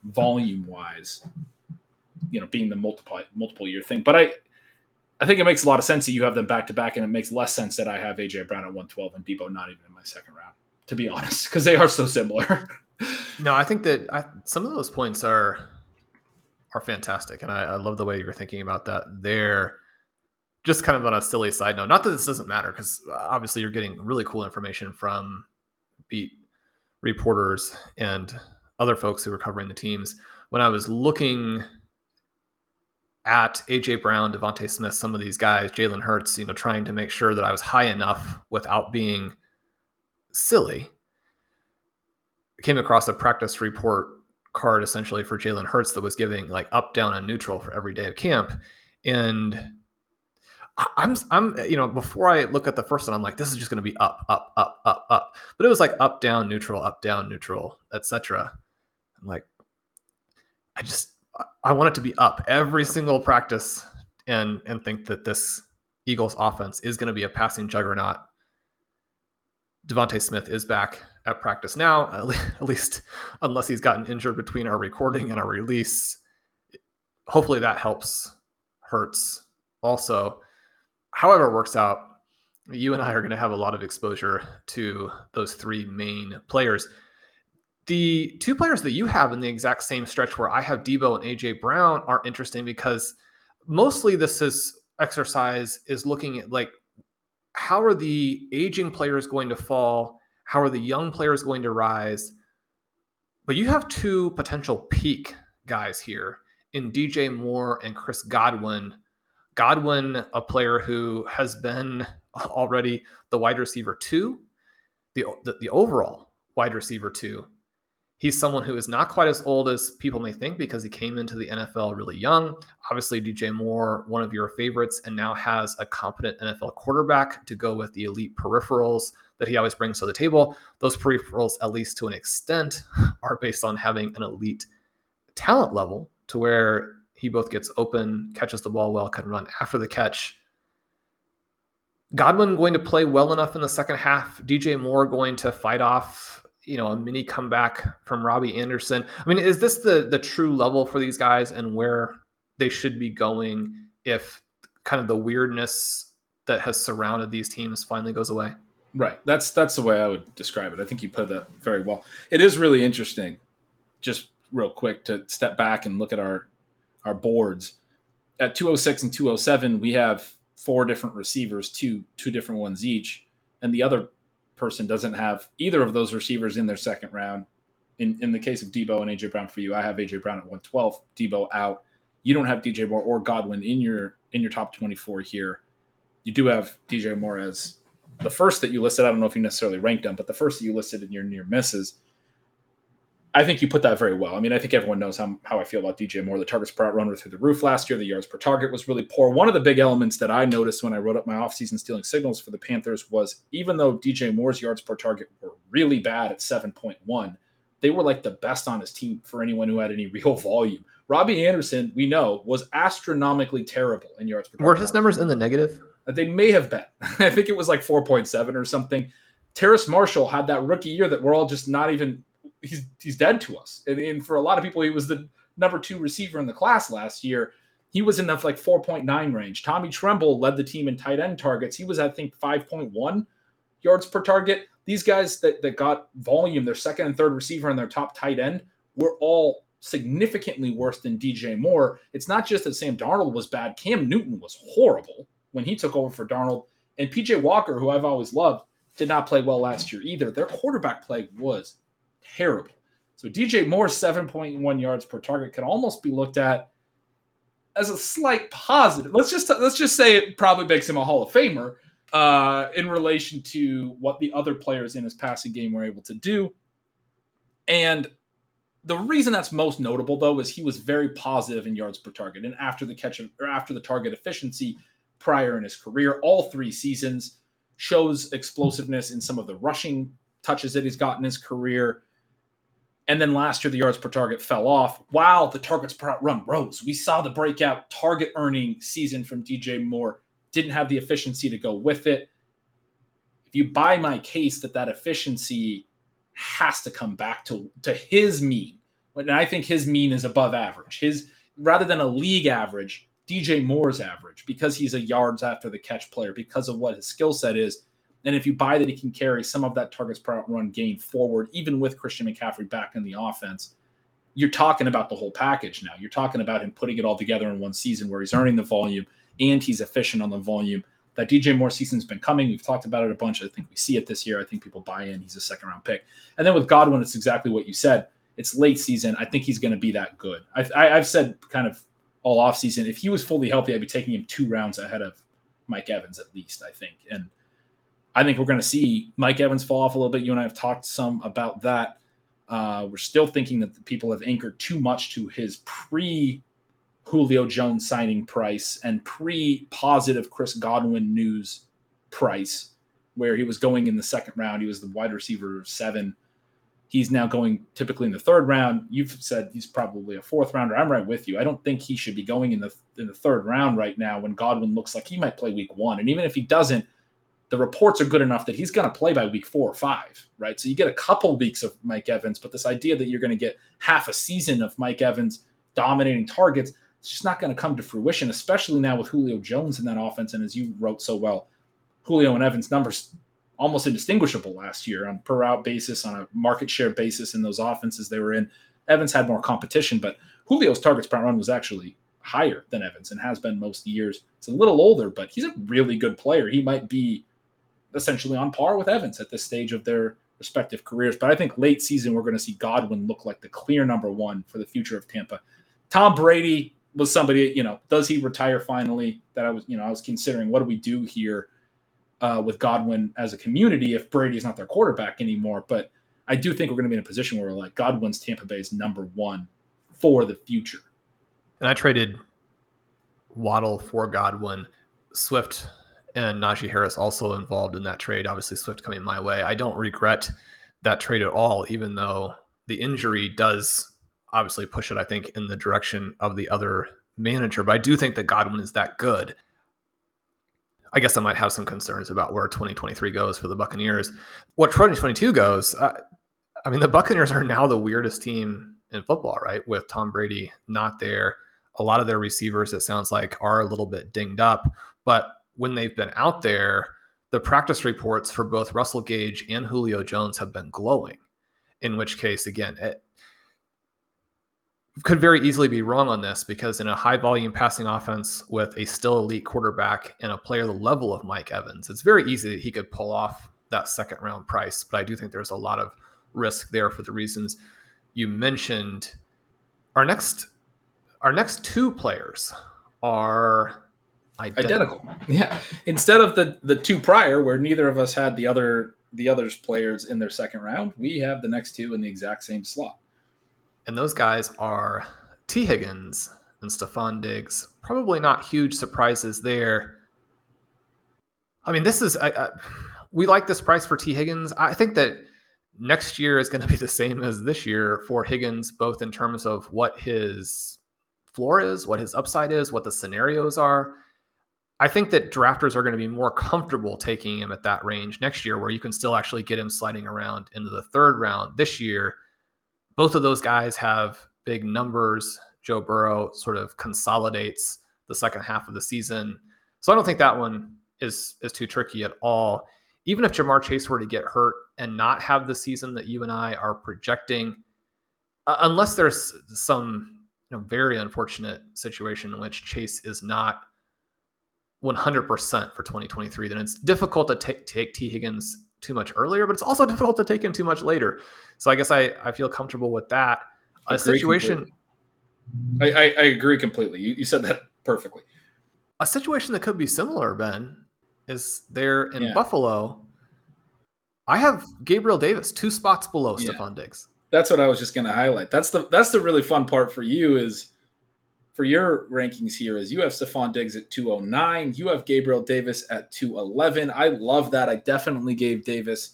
A: volume wise, you know, being the multiple multiple year thing. But I I think it makes a lot of sense that you have them back to back, and it makes less sense that I have AJ Brown at 112 and Deebo not even in my second round, to be honest, because they are so similar.
B: no, I think that I, some of those points are are fantastic, and I, I love the way you're thinking about that. There, just kind of on a silly side note, not that this doesn't matter because obviously you're getting really cool information from beat reporters and other folks who are covering the teams. When I was looking at AJ Brown, DeVonta Smith, some of these guys, Jalen Hurts, you know, trying to make sure that I was high enough without being silly. I came across a practice report card essentially for Jalen Hurts that was giving like up, down, and neutral for every day of camp. And I'm I'm you know before I look at the first one, I'm like, this is just going to be up, up, up, up, up. But it was like up, down, neutral, up, down, neutral, etc. I'm like, I just I want it to be up every single practice, and and think that this Eagles offense is going to be a passing juggernaut. DeVonta Smith is back at practice now, at least unless he's gotten injured between our recording and our release. Hopefully that helps Hurts also however it works out, you and I are going to have a lot of exposure to those three main players. The two players that you have in the exact same stretch where I have Deebo and AJ Brown are interesting because mostly this is exercise is looking at like how are the aging players going to fall? How are the young players going to rise? But you have two potential peak guys here in DJ Moore and Chris Godwin Godwin, a player who has been already the wide receiver two, the, the, the overall wide receiver two. He's someone who is not quite as old as people may think because he came into the NFL really young. Obviously, DJ Moore, one of your favorites, and now has a competent NFL quarterback to go with the elite peripherals that he always brings to the table. Those peripherals, at least to an extent, are based on having an elite talent level to where he both gets open, catches the ball well, can run after the catch. Godwin going to play well enough in the second half. DJ Moore going to fight off, you know, a mini comeback from Robbie Anderson. I mean, is this the the true level for these guys and where they should be going if kind of the weirdness that has surrounded these teams finally goes away?
A: Right. That's that's the way I would describe it. I think you put that very well. It is really interesting. Just real quick to step back and look at our our boards. At 206 and 207, we have four different receivers, two two different ones each, and the other person doesn't have either of those receivers in their second round. In in the case of Deebo and AJ Brown for you, I have AJ Brown at 112, Deebo out. You don't have DJ Moore or Godwin in your in your top 24 here. You do have DJ Moore as the first that you listed, I don't know if you necessarily ranked them, but the first that you listed in your near misses, I think you put that very well. I mean, I think everyone knows how, how I feel about DJ Moore. The targets per route run were through the roof last year. The yards per target was really poor. One of the big elements that I noticed when I wrote up my offseason stealing signals for the Panthers was even though DJ Moore's yards per target were really bad at 7.1, they were like the best on his team for anyone who had any real volume. Robbie Anderson, we know, was astronomically terrible in yards per target.
B: Were his numbers in the negative?
A: Uh, they may have been. I think it was like 4.7 or something. Terrace Marshall had that rookie year that we're all just not even he's he's dead to us. And, and, for a lot of people, he was the number two receiver in the class last year. He was in the like 4.9 range. Tommy Tremble led the team in tight end targets. He was, I think, 5.1 yards per target. These guys that, that got volume, their second and third receiver and their top tight end, were all significantly worse than DJ Moore. It's not just that Sam Darnold was bad. Cam Newton was horrible when he took over for Darnold. And PJ Walker, who I've always loved, did not play well last year either. Their quarterback play was terrible. So DJ Moore's 7.1 yards per target can almost be looked at as a slight positive. Let's just let's just say it probably makes him a Hall of Famer uh, in relation to what the other players in his passing game were able to do. And the reason that's most notable though is he was very positive in yards per target and after the catch or after the target efficiency prior in his career. All three seasons shows explosiveness in some of the rushing touches that he's got in his career. And then last year, the yards per target fell off while the targets per run rose. We saw the breakout target earning season from DJ Moore, didn't have the efficiency to go with it. If you buy my case that that efficiency has to come back to, to his mean, and I think his mean is above average, his rather than a league average, DJ Moore's average because he's a yards after the catch player, because of what his skill set is. And if you buy that he can carry some of that targets per run gain forward, even with Christian McCaffrey back in the offense, you're talking about the whole package now. You're talking about him putting it all together in one season where he's earning the volume and he's efficient on the volume. That DJ Moore season's been coming. We've talked about it a bunch. I think we see it this year. I think people buy in. He's a second round pick. And then with Godwin, it's exactly what you said. It's late season. I think he's going to be that good. I, I, I've said kind of all offseason. If he was fully healthy, I'd be taking him two rounds ahead of Mike Evans at least, I think. And I think we're going to see Mike Evans fall off a little bit. You and I have talked some about that. Uh, we're still thinking that people have anchored too much to his pre Julio Jones signing price and pre positive Chris Godwin news price, where he was going in the second round. He was the wide receiver seven He's now going typically in the third round. You've said he's probably a fourth rounder. I'm right with you. I don't think he should be going in the in the third round right now when Godwin looks like he might play week one. And even if he doesn't, the reports are good enough that he's going to play by week four or five, right? So you get a couple weeks of Mike Evans, but this idea that you're going to get half a season of Mike Evans dominating targets, it's just not going to come to fruition, especially now with Julio Jones in that offense. And as you wrote so well, Julio and Evans numbers almost indistinguishable last year on per route basis, on a market share basis in those offenses they were in. Evans had more competition, but Julio's targets per run was actually higher than Evans and has been most years. It's a little older, but he's a really good player. He might be essentially on par with Evans at this stage of their respective careers. But I think late season, we're going to see Godwin look like the clear number one for the future of Tampa. Tom Brady, was somebody, you know, does he retire finally? That I was, you know, I was considering what do we do here uh, with Godwin as a community if Brady is not their quarterback anymore. But I do think we're going to be in a position where we're like Godwin's Tampa Bay's number one for the future.
B: And I traded Waddle for Godwin, Swift and Najee Harris also involved in that trade. Obviously, Swift coming my way. I don't regret that trade at all, even though the injury does obviously push it, I think, in the direction of the other manager. But I do think that Godwin is that good. I guess I might have some concerns about where 2023 goes for the Buccaneers. What 2022 goes, uh, I mean, the Buccaneers are now the weirdest team in football, right? With Tom Brady not there. A lot of their receivers, it sounds like, are a little bit dinged up. But when they've been out there, the practice reports for both Russell Gage and Julio Jones have been glowing. In which case, again, it could very easily be wrong on this because in a high volume passing offense with a still elite quarterback and a player the level of Mike Evans, it's very easy that he could pull off that second round price. But I do think there's a lot of risk there for the reasons you mentioned. Our next our next two players are identical.
A: Yeah. Instead of the the two prior, where neither of us had the other the others players in their second round, we have the next two in the exact same slot.
B: And those guys are Tee Higgins and Stefon Diggs. Probably not huge surprises there. I mean, this is I, I, we like this price for Tee Higgins. I think that next year is going to be the same as this year for Higgins, both in terms of what his floor is, what his upside is, what the scenarios are. I think that drafters are going to be more comfortable taking him at that range next year, where you can still actually get him sliding around into the third round this year. Both of those guys have big numbers. Joe Burrow sort of consolidates the second half of the season. So I don't think that one is is too tricky at all. Even if Ja'Marr Chase were to get hurt and not have the season that you and I are projecting, uh, unless there's some you know, very unfortunate situation in which Chase is not 100% for 2023, then it's difficult to take, take Tee Higgins too much earlier, but it's also difficult to take him too much later. So I guess I, I feel comfortable with that. A situation.
A: I, I, I, agree completely. You, you said that perfectly.
B: A situation that could be similar, Ben, is there in yeah. Buffalo. I have Gabriel Davis two spots below yeah. Stefon Diggs.
A: That's what I was just going to highlight. That's the that's the really fun part for you is for your rankings here is you have Stefon Diggs at 209. You have Gabriel Davis at 211. I love that. I definitely gave Davis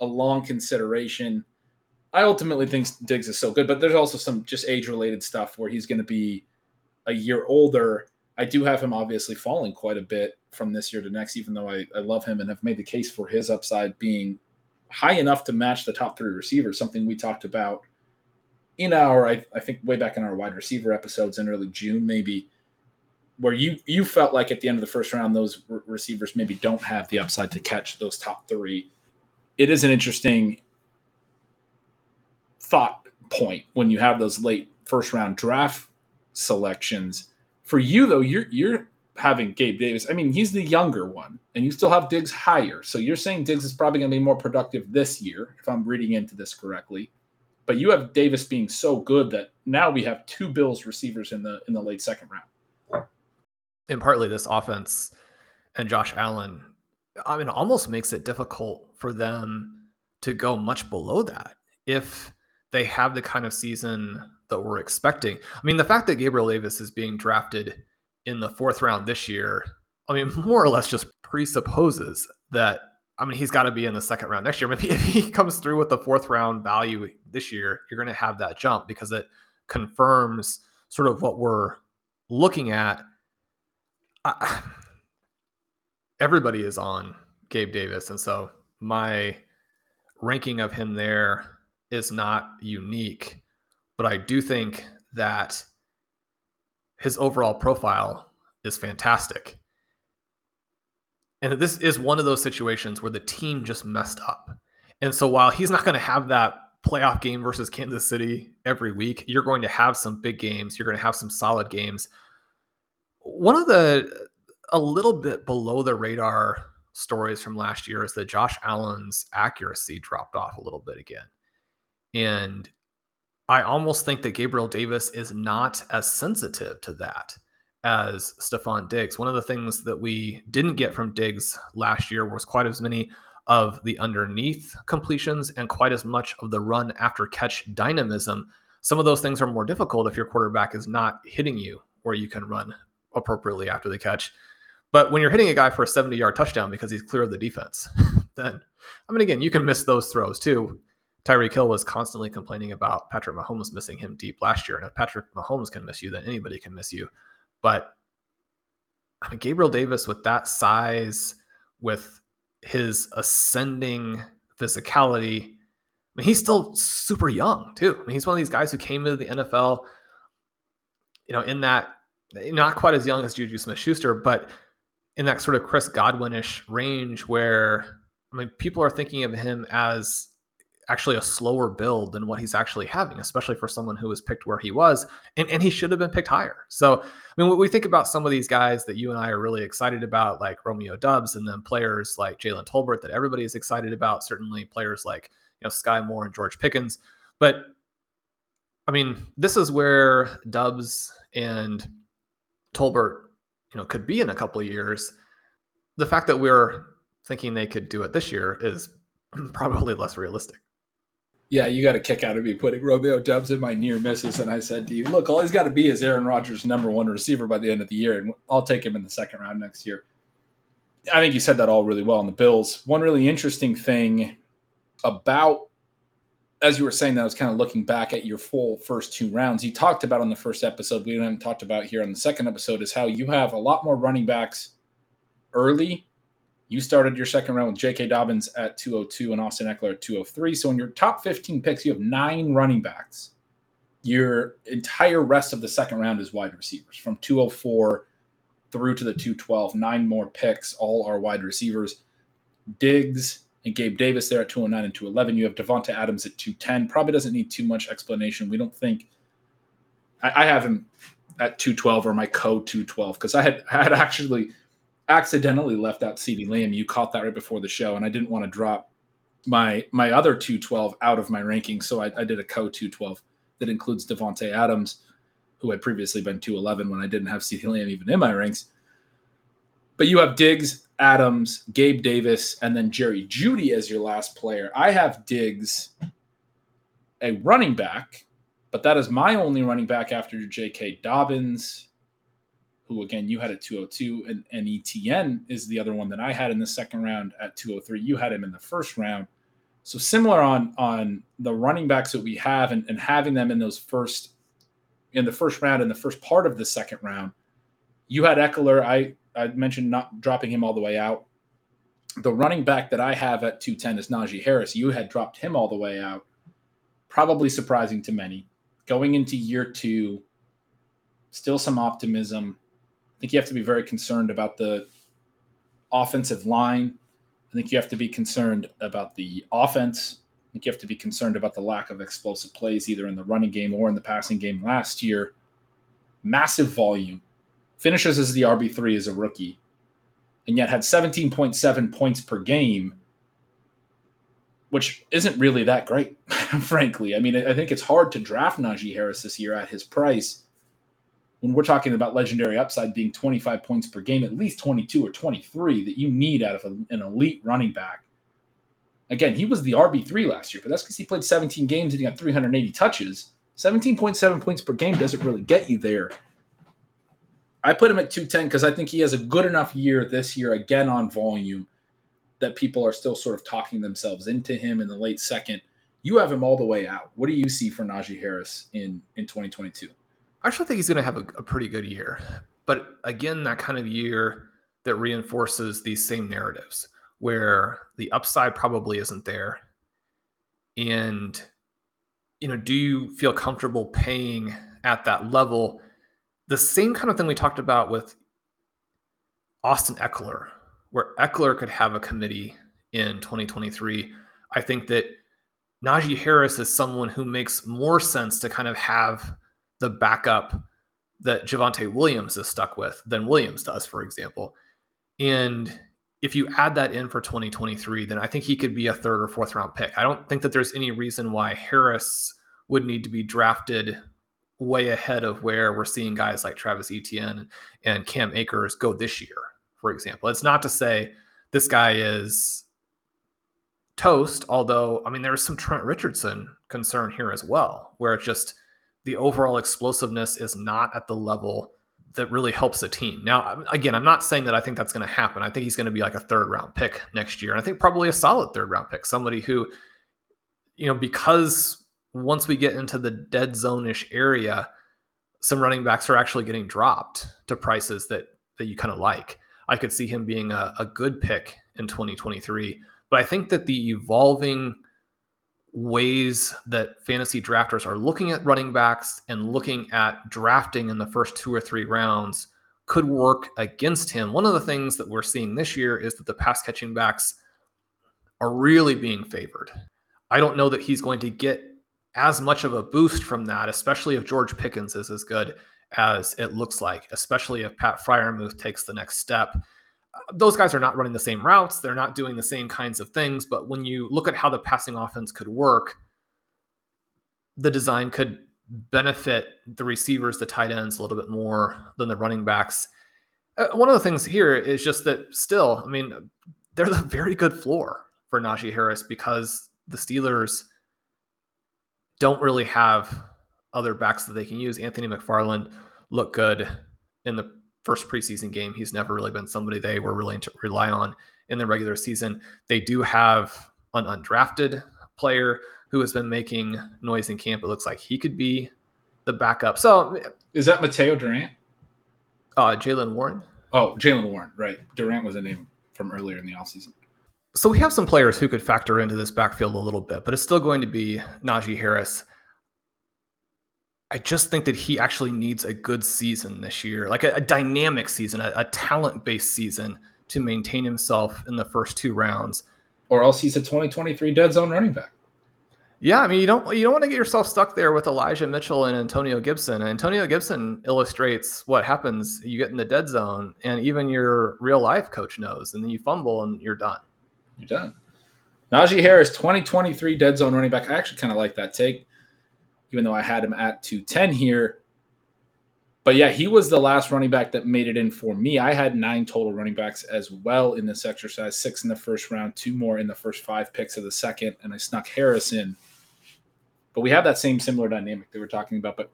A: a long consideration. I ultimately think Diggs is so good, but there's also some just age related stuff where he's going to be a year older. I do have him obviously falling quite a bit from this year to next, even though I, I love him and have made the case for his upside being high enough to match the top three receivers, something we talked about in our I, I think way back in our wide receiver episodes in early June maybe where you you felt like at the end of the first round those re- receivers maybe don't have the upside to catch those top 3 it is an interesting thought point when you have those late first round draft selections. For you though you're you're having Gabe Davis. I mean he's the younger one and you still have Diggs higher. So you're saying Diggs is probably going to be more productive this year if I'm reading into this correctly but you have Davis being so good that now we have two Bills receivers in the in the late second round.
B: And partly this offense and Josh Allen, I mean, almost makes it difficult for them to go much below that if they have the kind of season that we're expecting. I mean, the fact that Gabriel Davis is being drafted in the fourth round this year, I mean, more or less just presupposes that I mean, he's got to be in the second round next year. He, if he comes through with the fourth round value this year, you're going to have that jump because it confirms sort of what we're looking at. I, everybody is on Gabe Davis. And so my ranking of him there is not unique, but I do think that his overall profile is fantastic. And this is one of those situations where the team just messed up. And so while he's not going to have that playoff game versus Kansas City every week, you're going to have some big games. You're going to have some solid games. One of the a little bit below the radar stories from last year is that Josh Allen's accuracy dropped off a little bit again. And I almost think that Gabriel Davis is not as sensitive to that as Stefon Diggs. One of the things that we didn't get from Diggs last year was quite as many of the underneath completions and quite as much of the run after catch dynamism. Some of those things are more difficult if your quarterback is not hitting you where you can run appropriately after the catch. But when you're hitting a guy for a 70 yard touchdown because he's clear of the defense, then, I mean, again, you can miss those throws too. Tyreek Hill was constantly complaining about Patrick Mahomes missing him deep last year. And if Patrick Mahomes can miss you, then anybody can miss you. But Gabriel Davis with that size, with his ascending physicality, I mean, he's still super young too. I mean, he's one of these guys who came into the NFL, you know, in that not quite as young as Juju Smith Schuster, but in that sort of Chris Godwinish range where I mean, people are thinking of him as actually a slower build than what he's actually having, especially for someone who was picked where he was, and, and he should have been picked higher. So, I mean, when we think about some of these guys that you and I are really excited about, like Romeo Doubs, and then players like Jalen Tolbert that everybody is excited about, certainly players like you know Skyy Moore and George Pickens, but I mean, this is where Doubs and Tolbert, you know, could be in a couple of years. The fact that we're thinking they could do it this year is probably less realistic
A: yeah, you got a kick out of me putting Romeo Doubs in my near misses. And I said to you, look, all he's got to be is Aaron Rodgers' number one receiver by the end of the year. And I'll take him in the second round next year. I think you said that all really well on the Bills. One really interesting thing about, as you were saying, that I was kind of looking back at your full first two rounds. You talked about on the first episode, we haven't talked about here on the second episode, is how you have a lot more running backs early you started your second round with J.K. Dobbins at 202 and Austin Ekeler at 203. So in your top 15 picks, you have nine running backs. Your entire rest of the second round is wide receivers from 204 through to the 212. Nine more picks, all are wide receivers. Diggs and Gabe Davis there at 209 and 211. You have Davante Adams at 210. Probably doesn't need too much explanation. We don't think I, I have him at 212 or my co 212 because I had I had actually accidentally left out CeeDee Lamb. You caught that right before the show, and I didn't want to drop my my other 212 out of my rankings, so I, I did a co 212 that includes Davante Adams, who had previously been 211 when I didn't have CeeDee Lamb even in my ranks. But you have Diggs, Adams, Gabe Davis, and then Jerry Jeudy as your last player. I have Diggs, a running back, but that is my only running back after J.K. Dobbins, who again you had at 202, and, and Etienne is the other one that I had in the second round at 203. You had him in the first round. So similar on on the running backs that we have and, and having them in those first in the first round in the first part of the second round. You had Ekeler. I I mentioned not dropping him all the way out. The running back that I have at 210 is Najee Harris. You had dropped him all the way out. Probably surprising to many. Going into year two, still some optimism think you have to be very concerned about the offensive line. I think you have to be concerned about the offense. I think you have to be concerned about the lack of explosive plays, either in the running game or in the passing game last year. Massive volume. Finishes as the RB3 as a rookie, and yet had 17.7 points per game, which isn't really that great, frankly. I mean, I think it's hard to draft Najee Harris this year at his price when we're talking about legendary upside being 25 points per game, at least 22 or 23 that you need out of a, an elite running back. Again, he was the RB3 last year, but that's because he played 17 games and he got 380 touches. 17.7 points per game doesn't really get you there. I put him at 210 because I think he has a good enough year this year, again on volume, that people are still sort of talking themselves into him in the late second. You have him all the way out. What do you see for Najee Harris in, in 2022?
B: I actually think he's going to have a, a pretty good year. But again, that kind of year that reinforces these same narratives where the upside probably isn't there. And, you know, do you feel comfortable paying at that level? The same kind of thing we talked about with Austin Ekeler, where Ekeler could have a committee in 2023. I think that Najee Harris is someone who makes more sense to kind of have the backup that Javonte Williams is stuck with than Williams does, for example. And if you add that in for 2023, then I think he could be a third or fourth round pick. I don't think that there's any reason why Harris would need to be drafted way ahead of where we're seeing guys like Travis Etienne and Cam Akers go this year, for example. It's not to say this guy is toast, although, I mean, there's some Trent Richardson concern here as well, where it's just the overall explosiveness is not at the level that really helps the team. Now, again, I'm not saying that I think that's going to happen. I think he's going to be like a third round pick next year. And I think probably a solid third round pick, somebody who, you know, because once we get into the dead zone ish area, some running backs are actually getting dropped to prices that that you kind of like. I could see him being a, a good pick in 2023. But I think that the evolving ways that fantasy drafters are looking at running backs and looking at drafting in the first two or three rounds could work against him. One of the things that we're seeing this year is that the pass catching backs are really being favored. I don't know that he's going to get as much of a boost from that, especially if George Pickens is as good as it looks like, especially if Pat Freiermuth takes the next step those guys are not running the same routes. They're not doing the same kinds of things. But when you look at how the passing offense could work, the design could benefit the receivers, the tight ends a little bit more than the running backs. Uh, one of the things here is just that still, I mean, there's a very good floor for Najee Harris because the Steelers don't really have other backs that they can use. Anthony McFarland looked good in the first preseason game. He's never really been somebody they were willing to rely on in the regular season. They do have an undrafted player who has been making noise in camp. It looks like he could be the backup. So
A: is that Mateo Durant?
B: Uh, Jaylen Warren.
A: Oh, Jaylen Warren, right. Durant was a name from earlier in the offseason.
B: So we have some players who could factor into this backfield a little bit, but it's still going to be Najee Harris. I just think that he actually needs a good season this year, like a, a dynamic season, a, a talent based season to maintain himself in the first two rounds.
A: Or else he's a 2023 dead zone running back.
B: Yeah, I mean you don't you don't want to get yourself stuck there with Elijah Mitchell and Antonio Gibson. And Antonio Gibson illustrates what happens. You get in the dead zone, and even your real life coach knows, and then you fumble and you're done.
A: You're done. Najee Harris, 2023 dead zone running back. I actually kind of like that take even though I had him at 210 here. But yeah, he was the last running back that made it in for me. I had nine total running backs as well in this exercise six in the first round, two more in the first five picks of the second, and I snuck Harris in. But we have that same similar dynamic that we're talking about. But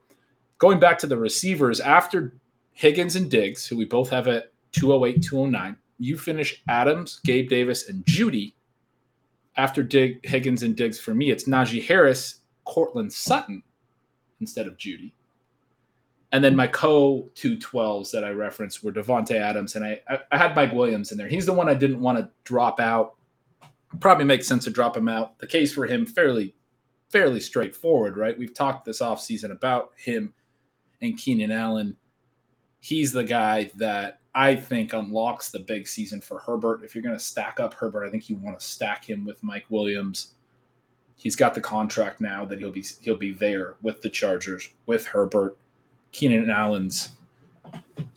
A: going back to the receivers, after Higgins and Diggs, who we both have at 208, 209, you finish Adams, Gabe Davis, and Jeudy. After Dig, Higgins and Diggs for me, it's Najee Harris, Courtland Sutton, instead of Jeudy. And then my co 212s that I referenced were Davante Adams, and I, I, I had Mike Williams in there. He's the one I didn't want to drop out. Probably makes sense to drop him out. The case for him fairly fairly straightforward, right? We've talked this offseason about him and Keenan Allen. He's the guy that I think unlocks the big season for Herbert. If you're going to stack up Herbert, I think you want to stack him with Mike Williams he's got the contract now that he'll be he'll be there with the Chargers with Herbert, Keenan Allen's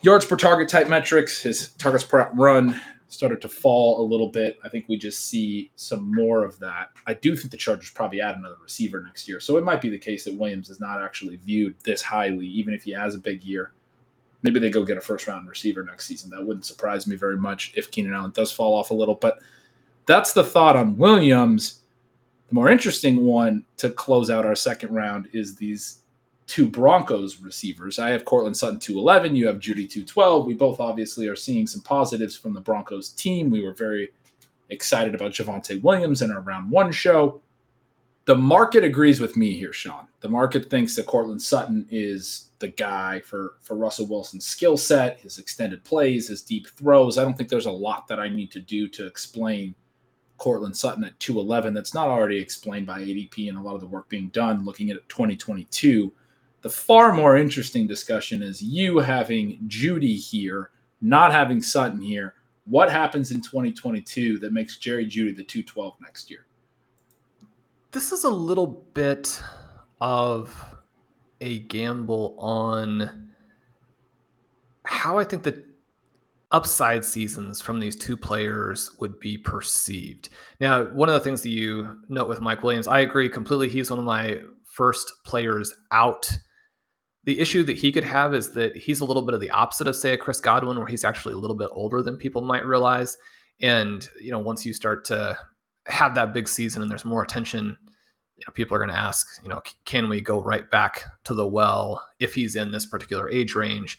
A: yards per target type metrics. His targets per run started to fall a little bit. I think we just see some more of that. I do think the Chargers probably add another receiver next year, so it might be the case that Williams is not actually viewed this highly, even if he has a big year. Maybe they go get a first round receiver next season. That wouldn't surprise me very much if Keenan Allen does fall off a little. But that's the thought on Williams more interesting one to close out our second round is these two Broncos receivers. I have Courtland Sutton 211, you have Jeudy 212. We both obviously are seeing some positives from the Broncos team. We were very excited about Javonte Williams in our round one show. The market agrees with me here, Shawn. The market thinks that Courtland Sutton is the guy for, for Russell Wilson's skill set, his extended plays, his deep throws. I don't think there's a lot that I need to do to explain Courtland Sutton at 211 that's not already explained by ADP and a lot of the work being done looking at 2022. The far more interesting discussion is you having Jeudy here, not having Sutton here. What happens in 2022 that makes Jerry Jeudy the 212 next year?
B: This is a little bit of a gamble on how I think that upside seasons from these two players would be perceived. Now, one of the things that you note with Mike Williams, I agree completely. He's one of my first players out. The issue that he could have is that he's a little bit of the opposite of, say, a Chris Godwin, where he's actually a little bit older than people might realize. And, you know, once you start to have that big season and there's more attention, you know, people are going to ask, you know, can we go right back to the well if he's in this particular age range?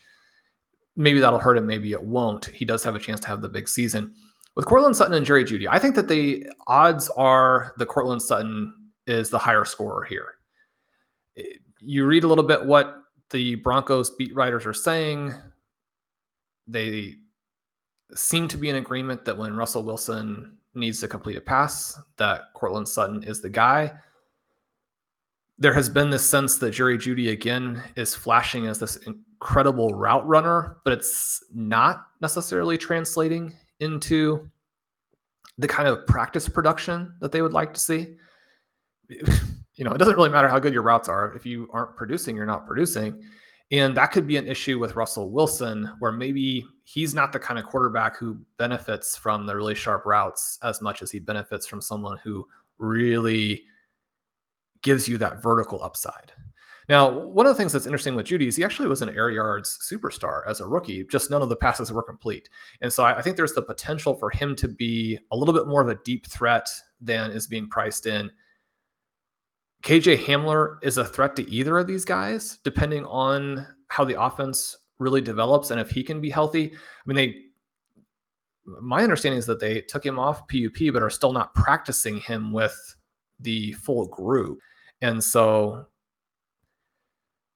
B: Maybe that'll hurt him, maybe it won't. He does have a chance to have the big season. With Courtland Sutton and Jerry Jeudy, I think that the odds are the Courtland Sutton is the higher scorer here. Eh, you read a little bit what the Broncos beat writers are saying. They seem to be in agreement that when Russell Wilson needs to complete a pass, that Courtland Sutton is the guy. There has been this sense that Jerry Jeudy again is flashing as this incredible route runner, but it's not necessarily translating into the kind of practice production that they would like to see. You know, it doesn't really matter how good your routes are. If you aren't producing, you're not producing. And that could be an issue with Russell Wilson, where maybe he's not the kind of quarterback who benefits from the really sharp routes as much as he benefits from someone who really gives you that vertical upside. Now, one of the things that's interesting with Jeudy is he actually was an air yards superstar as a rookie, just none of the passes were complete. And so I, I think there's the potential for him to be a little bit more of a deep threat than is being priced in. KJ Hamler is a threat to either of these guys, depending on how the offense really develops and if he can be healthy. I mean, they my understanding is that they took him off PUP, but are still not practicing him with the full group. And so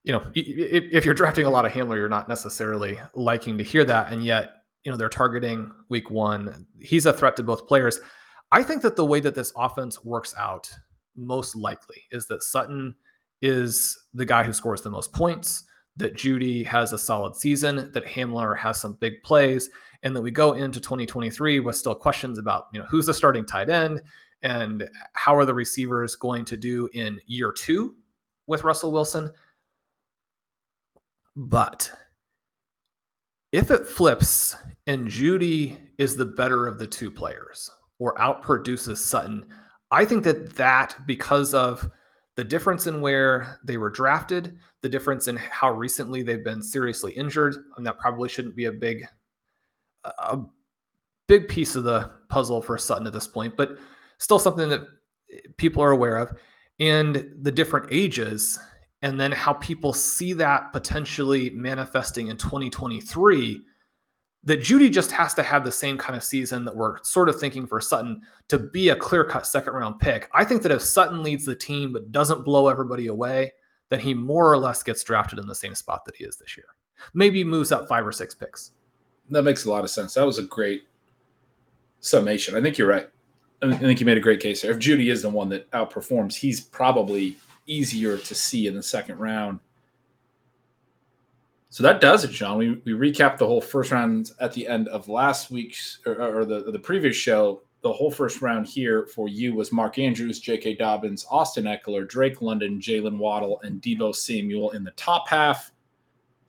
B: you know, if you're drafting a lot of Hamler, you're not necessarily liking to hear that. And yet, you know, they're targeting week one. He's a threat to both players. I think that the way that this offense works out most likely is that Sutton is the guy who scores the most points, that Jeudy has a solid season, that Hamler has some big plays, and that we go into 2023 with still questions about, you know, who's the starting tight end and how are the receivers going to do in year two with Russell Wilson. But if it flips and Jeudy is the better of the two players or outproduces Sutton, I think that that because of the difference in where they were drafted, the difference in how recently they've been seriously injured, and that probably shouldn't be a big a big piece of the puzzle for Sutton at this point, but still something that people are aware of. And the different ages and then how people see that potentially manifesting in 2023 that Jeudy just has to have the same kind of season that we're sort of thinking for Sutton to be a clear cut second round pick. I think that if Sutton leads the team but doesn't blow everybody away, then he more or less gets drafted in the same spot that he is this year. Maybe moves up five or six picks.
A: That makes a lot of sense. That was a great summation. I think you're right. I think you made a great case there. If Jeudy is the one that outperforms, he's probably easier to see in the second round. So that does it, John. We, we recapped the whole first round at the end of last week's or, or the, the previous show. The whole first round here for you was Mark Andrews, J.K. Dobbins, Austin Ekeler, Drake London, Jaylen Waddle, and Deebo Samuel in the top half.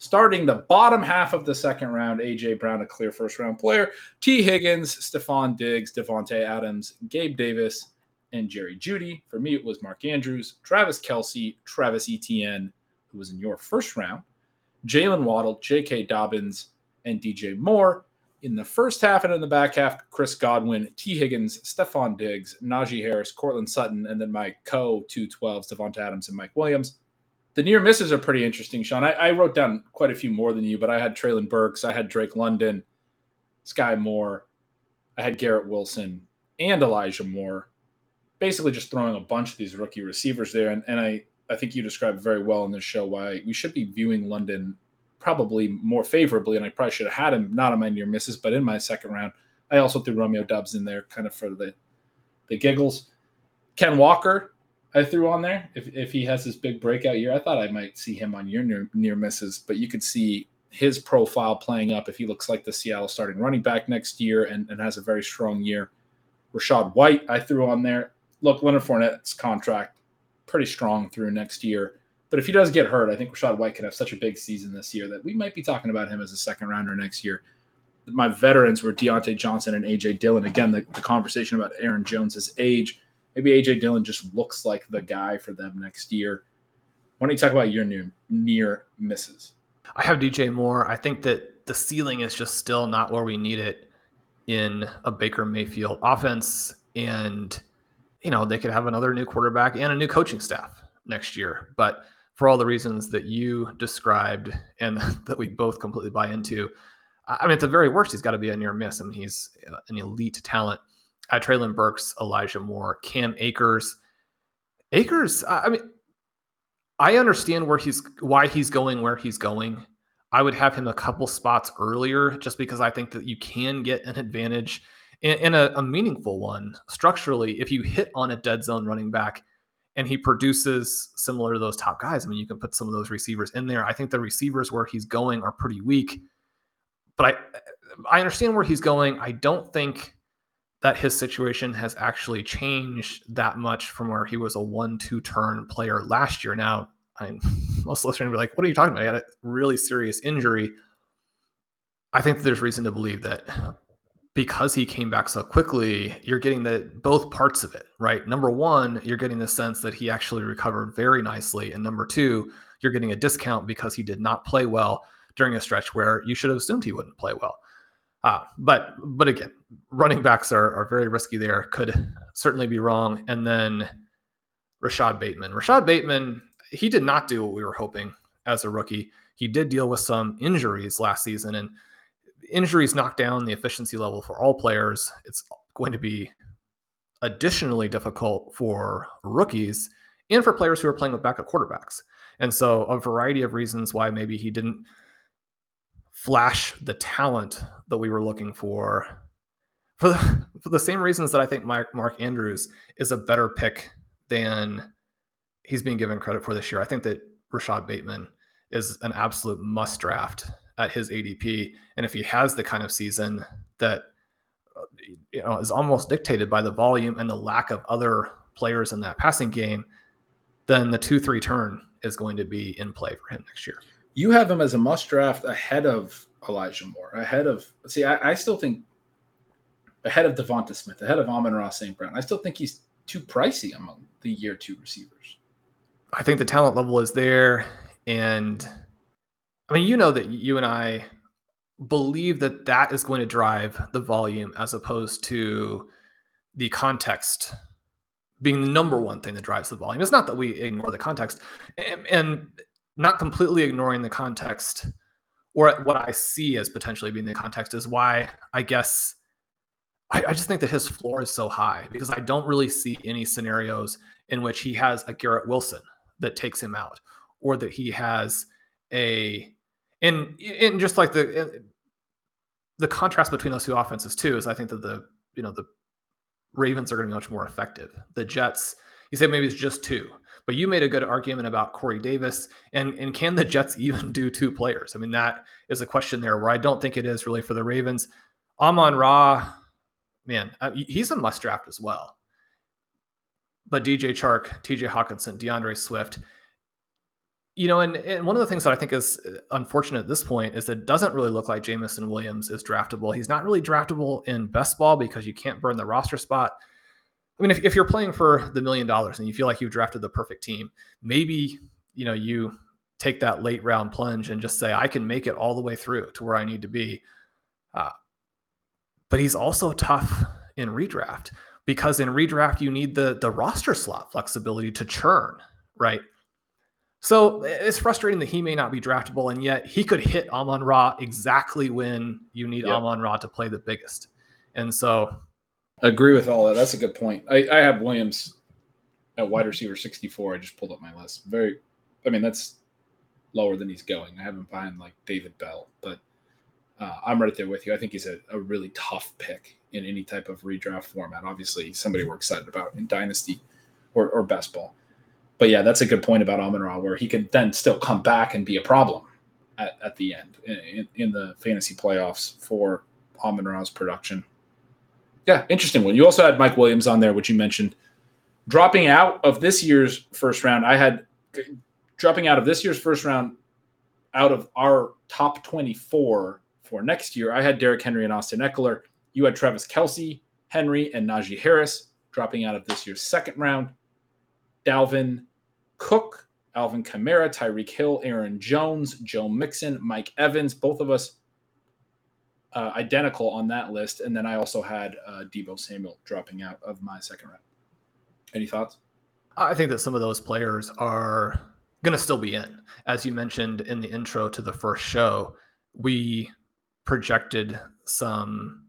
A: Starting the bottom half of the second round, AJ Brown, a clear first round player, Tee Higgins, Stefon Diggs, Davante Adams, Gabe Davis, and Jerry Jeudy. For me, it was Mark Andrews, Travis Kelce, Travis Etienne, who was in your first round, Jaylen Waddle, J.K. Dobbins, and DJ Moore. In the first half and in the back half, Chris Godwin, Tee Higgins, Stefon Diggs, Najee Harris, Courtland Sutton, and then my co 212s, Davante Adams and Mike Williams. The near misses are pretty interesting, Shawn. I, I, wrote down quite a few more than you, but I had Treylon Burks, I had Drake London, Skyy Moore, I had Garrett Wilson, and Elijah Moore basically just throwing a bunch of these rookie receivers there. And, and I, I think you described very well in this show why we should be viewing London probably more favorably. And I probably should have had him not on my near misses, but in my second round. I also threw Romeo Doubs in there kind of for the the giggles. Ken Walker, I threw on there. If, if he has this big breakout year, I thought I might see him on your near, near misses, but you could see his profile playing up if he looks like the Seattle starting running back next year and, and has a very strong year. Rachaad White, I threw on there look, Leonard Fournette's contract pretty strong through next year. But if he does get hurt, I think Rachaad White could have such a big season this year that we might be talking about him as a second rounder next year. My veterans were Diontae Johnson and AJ Dillon. Again, the, the conversation about Aaron Jones's age. Maybe AJ Dillon just looks like the guy for them next year. Why don't you talk about your near near misses?
B: I have DJ Moore. I think that the ceiling is just still not where we need it in a Baker Mayfield offense. And, you know, they could have another new quarterback and a new coaching staff next year. But for all the reasons that you described and that we both completely buy into, I mean, at the very worst, he's got to be a near miss. I mean, he's uh, an elite talent. Uh, Treylon Burks, Elijah Moore, Cam Akers. Akers, I mean, I understand where he's why he's going where he's going. I would have him a couple spots earlier just because I think that you can get an advantage and, a, a, meaningful one structurally if you hit on a dead zone running back and he produces similar to those top guys. I mean, you can put some of those receivers in there. I think the receivers where he's going are pretty weak, but I I understand where he's going. I don't think that his situation has actually changed that much from where he was a one-two turn player last year. Now, I most listeners be like, "What are you talking about? He had a really serious injury." I think there's reason to believe that because he came back so quickly, you're getting the both parts of it, right? Number one, you're getting the sense that he actually recovered very nicely, and number two, you're getting a discount because he did not play well during a stretch where you should have assumed he wouldn't play well. Uh, but but again, running backs are are very risky there. Could certainly be wrong. And then Rashod Bateman. Rashod Bateman, he did not do what we were hoping as a rookie. He did deal with some injuries last season, and injuries knock down the efficiency level for all players. It's going to be additionally difficult for rookies and for players who are playing with backup quarterbacks. And so, a variety of reasons why maybe he didn't flash the talent that we were looking for for the, for the same reasons that I think Mark, Mark Andrews is a better pick than he's being given credit for this year. I think that Rashod Bateman is an absolute must draft at his ADP. And if he has the kind of season that uh, you know is almost dictated by the volume and the lack of other players in that passing game, then the two three turn is going to be in play for him next year
A: you have him as a must draft ahead of Elijah Moore, ahead of see, I, I still think ahead of DeVonta Smith, ahead of Amon-Ra St. Brown. I still think he's too pricey among the year two receivers.
B: I think the talent level is there. And I mean, you know that you and I believe that that is going to drive the volume as opposed to the context being the number one thing that drives the volume. It's not that we ignore the context. And, and not completely ignoring the context or what I see as potentially being the context is why I guess I, I, just think that his floor is so high because I don't really see any scenarios in which he has a Garrett Wilson that takes him out or that he has a and and just like the uh, the contrast between those two offenses too is I think that the you know the Ravens are going to be much more effective. The Jets, you say maybe it's just two. But you made a good argument about Corey Davis, and and can the Jets even do two players? I mean, that is a question there where I don't think it is really for the Ravens. Amon Ra, man, uh, he's a must draft as well. But DJ Chark, TJ Hockenson, D'Andre Swift, you know, and, and one of the things that I think is uh, unfortunate at this point is that it doesn't really look like Jameson Williams is draftable. He's not really draftable in best ball because you can't burn the roster spot. I mean, if, if you're playing for the million dollars and you feel like you've drafted the perfect team, maybe you know you take that late round plunge and just say, I can make it all the way through to where I need to be. Uh, but he's also tough in redraft because in redraft you need the the roster slot flexibility to churn, right? So it's frustrating that he may not be draftable, and yet he could hit Amon Ra exactly when you need yep. Amon Ra to play the biggest. And so
A: Agree with all that. That's a good point. I, I have Williams at wide receiver 64. I just pulled up my list. Very, I mean, that's lower than he's going. I have him behind like David Bell, but uh, I'm right there with you. I think he's a, a really tough pick in any type of redraft format. Obviously, somebody we're excited about in Dynasty or, or best ball. But yeah, that's a good point about Amon Ra, where he could then still come back and be a problem at, at the end in, in the fantasy playoffs for Amon Ra's production. Yeah, interesting one. You also had Mike Williams on there, which you mentioned. Dropping out of this year's first round, I had dropping out of this year's first round out of our top 24 for next year. I had Derrick Henry and Austin Ekeler. You had Travis Kelce, Henry, and Najee Harris dropping out of this year's second round. Dalvin Cook, Alvin Kamara, Tyreek Hill, Aaron Jones, Joe Mixon, Mike Evans, both of us uh, identical on that list. And then I also had uh, Deebo Samuel dropping out of my second round. Any thoughts?
B: I think that some of those players are going to still be in. As you mentioned in the intro to the first show, we projected some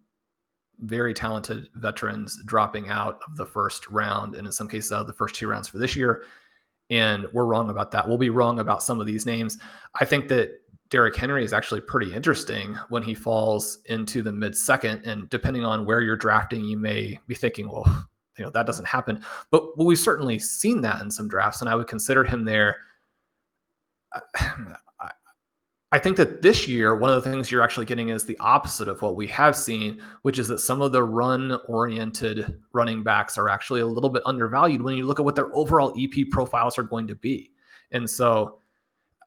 B: very talented veterans dropping out of the first round, and in some cases, out of the first two rounds for this year. And we're wrong about that. We'll be wrong about some of these names. I think that Derrick Henry is actually pretty interesting when he falls into the mid second. And depending on where you're drafting, you may be thinking, well, you know, that doesn't happen. But well, we've certainly seen that in some drafts, and I would consider him there. I think that this year, one of the things you're actually getting is the opposite of what we have seen, which is that some of the run oriented running backs are actually a little bit undervalued when you look at what their overall EP profiles are going to be. And so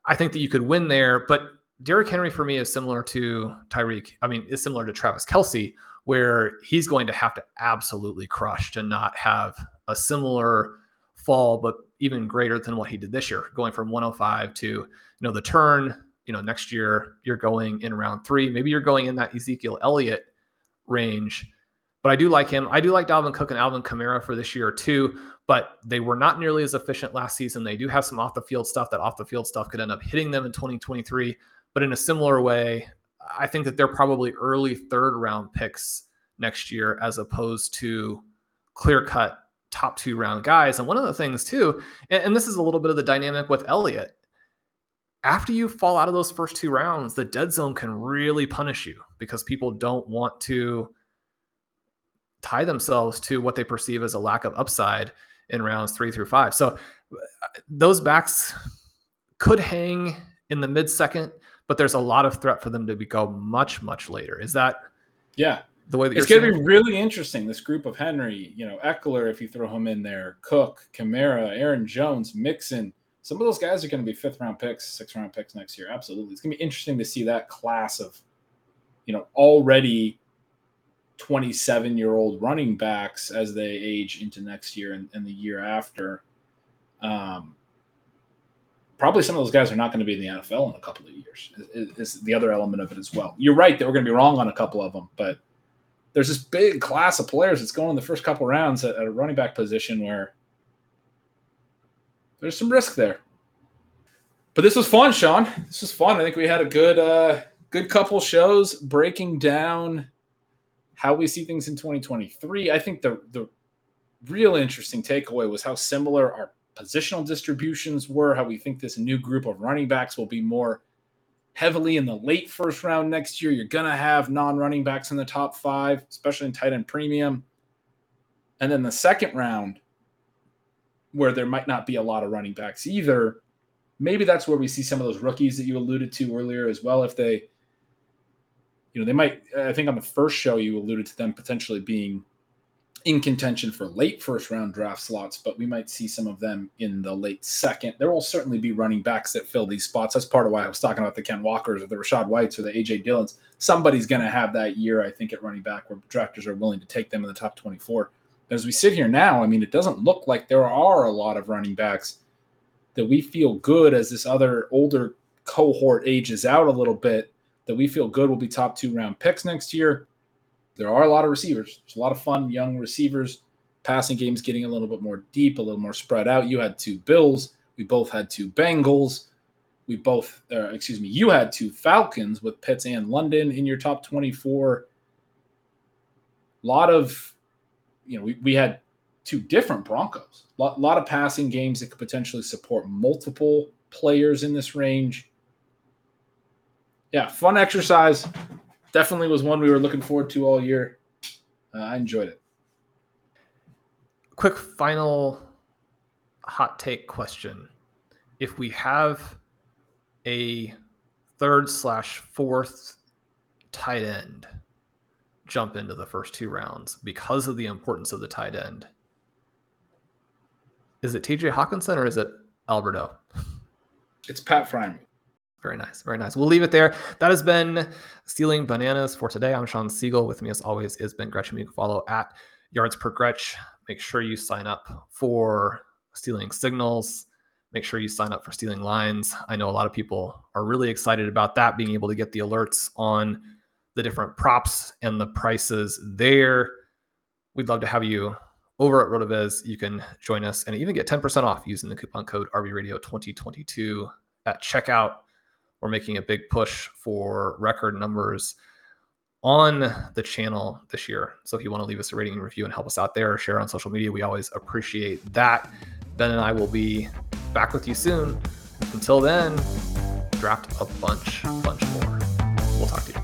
B: I think that you could win there. But Derrick Henry for me is similar to Tyreek. I mean, is similar to Travis Kelce, where he's going to have to absolutely crush to not have a similar fall, but even greater than what he did this year, going from 105 to you know the turn you know, next year you're going in round three. Maybe you're going in that Ezekiel Elliott range. But I do like him. I do like Dalvin Cook and Alvin Kamara for this year too. But they were not nearly as efficient last season. They do have some off the field stuff. That off the field stuff could end up hitting them in 2023. But in a similar way, I think that they're probably early third round picks next year as opposed to clear cut top two round guys. And one of the things too, and, and this is a little bit of the dynamic with Elliott, after you fall out of those first two rounds, the dead zone can really punish you because people don't want to tie themselves to what they perceive as a lack of upside in rounds three through five. So uh, those backs could hang in the mid second, but there's a lot of threat for them to go much, much later. Is that
A: yeah
B: the way that
A: it's going to be really interesting? This group of Henry, you know, Ekeler, if you throw him in there, Cook, Kamara, Aaron Jones, Mixon some of those guys are going to be fifth round picks, sixth round picks next year. Absolutely. It's going to be interesting to see that class of, you know, already 27 year old running backs as they age into next year and, and the year after. Um, probably some of those guys are not going to be in the NFL in a couple of years, is, is the other element of it as well. You're right that we're going to be wrong on a couple of them, but there's this big class of players that's going in the first couple rounds at, at a running back position where there's some risk there. But this was fun, Shawn. This was fun. I think we had a good uh good couple shows breaking down how we see things in 2023. I think the the real interesting takeaway was how similar our positional distributions were, how we think this new group of running backs will be more heavily in the late first round next year. You're going to have non running backs in the top five, especially in tight end premium. And then the second round, where there might not be a lot of running backs either. Maybe that's where we see some of those rookies that you alluded to earlier as well. If they, you know, they might, I think on the first show you alluded to them potentially being in contention for late first round draft slots, but we might see some of them in the late second. There will certainly be running backs that fill these spots. That's part of why I was talking about the Ken Walkers or the Rachaad Whites or the AJ Dillons. Somebody's going to have that year, I think, at running back where drafters are willing to take them in the top 24 But as we sit here now, I mean, it doesn't look like there are a lot of running backs that we feel good as this other older cohort ages out a little bit, that we feel good will be top two round picks next year. There are a lot of receivers. There's a lot of fun young receivers. Passing games getting a little bit more deep, a little more spread out. You had two Bills. We both had two Bengals. We both, uh, excuse me, you had two Falcons with Pitts and London in your top 24. A lot of you know, we, we had two different Broncos. A lot, lot, of passing games that could potentially support multiple players in this range. Yeah, fun exercise. Definitely was one we were looking forward to all year. Uh, I enjoyed it.
B: Quick final hot take question. If we have a third slash fourth tight end – jump into the first two rounds because of the importance of the tight end. Is it TJ Hockenson or is it Alberto?
A: It's Pat Freiermuth.
B: Very nice. Very nice. We'll leave it there. That has been Stealing Bananas for today. I'm Shawn Siegele. With me, as always, is Ben Gretch. You can follow at Yards Per Gretch. Make sure you sign up for Stealing Signals. make sure you sign up for Stealing Lines. I know a lot of people are really excited about that, being able to get the alerts on the different props and the prices there. We'd love to have you over at RotoViz. You can join us and even get 10% off using the coupon code RVRadio 2022 at checkout. We're making a big push for record numbers on the channel this year. So if you want to leave us a rating and review and help us out there share on social media, we always appreciate that. Ben and I will be back with you soon. Until then, draft a bunch, bunch more. We'll talk to you.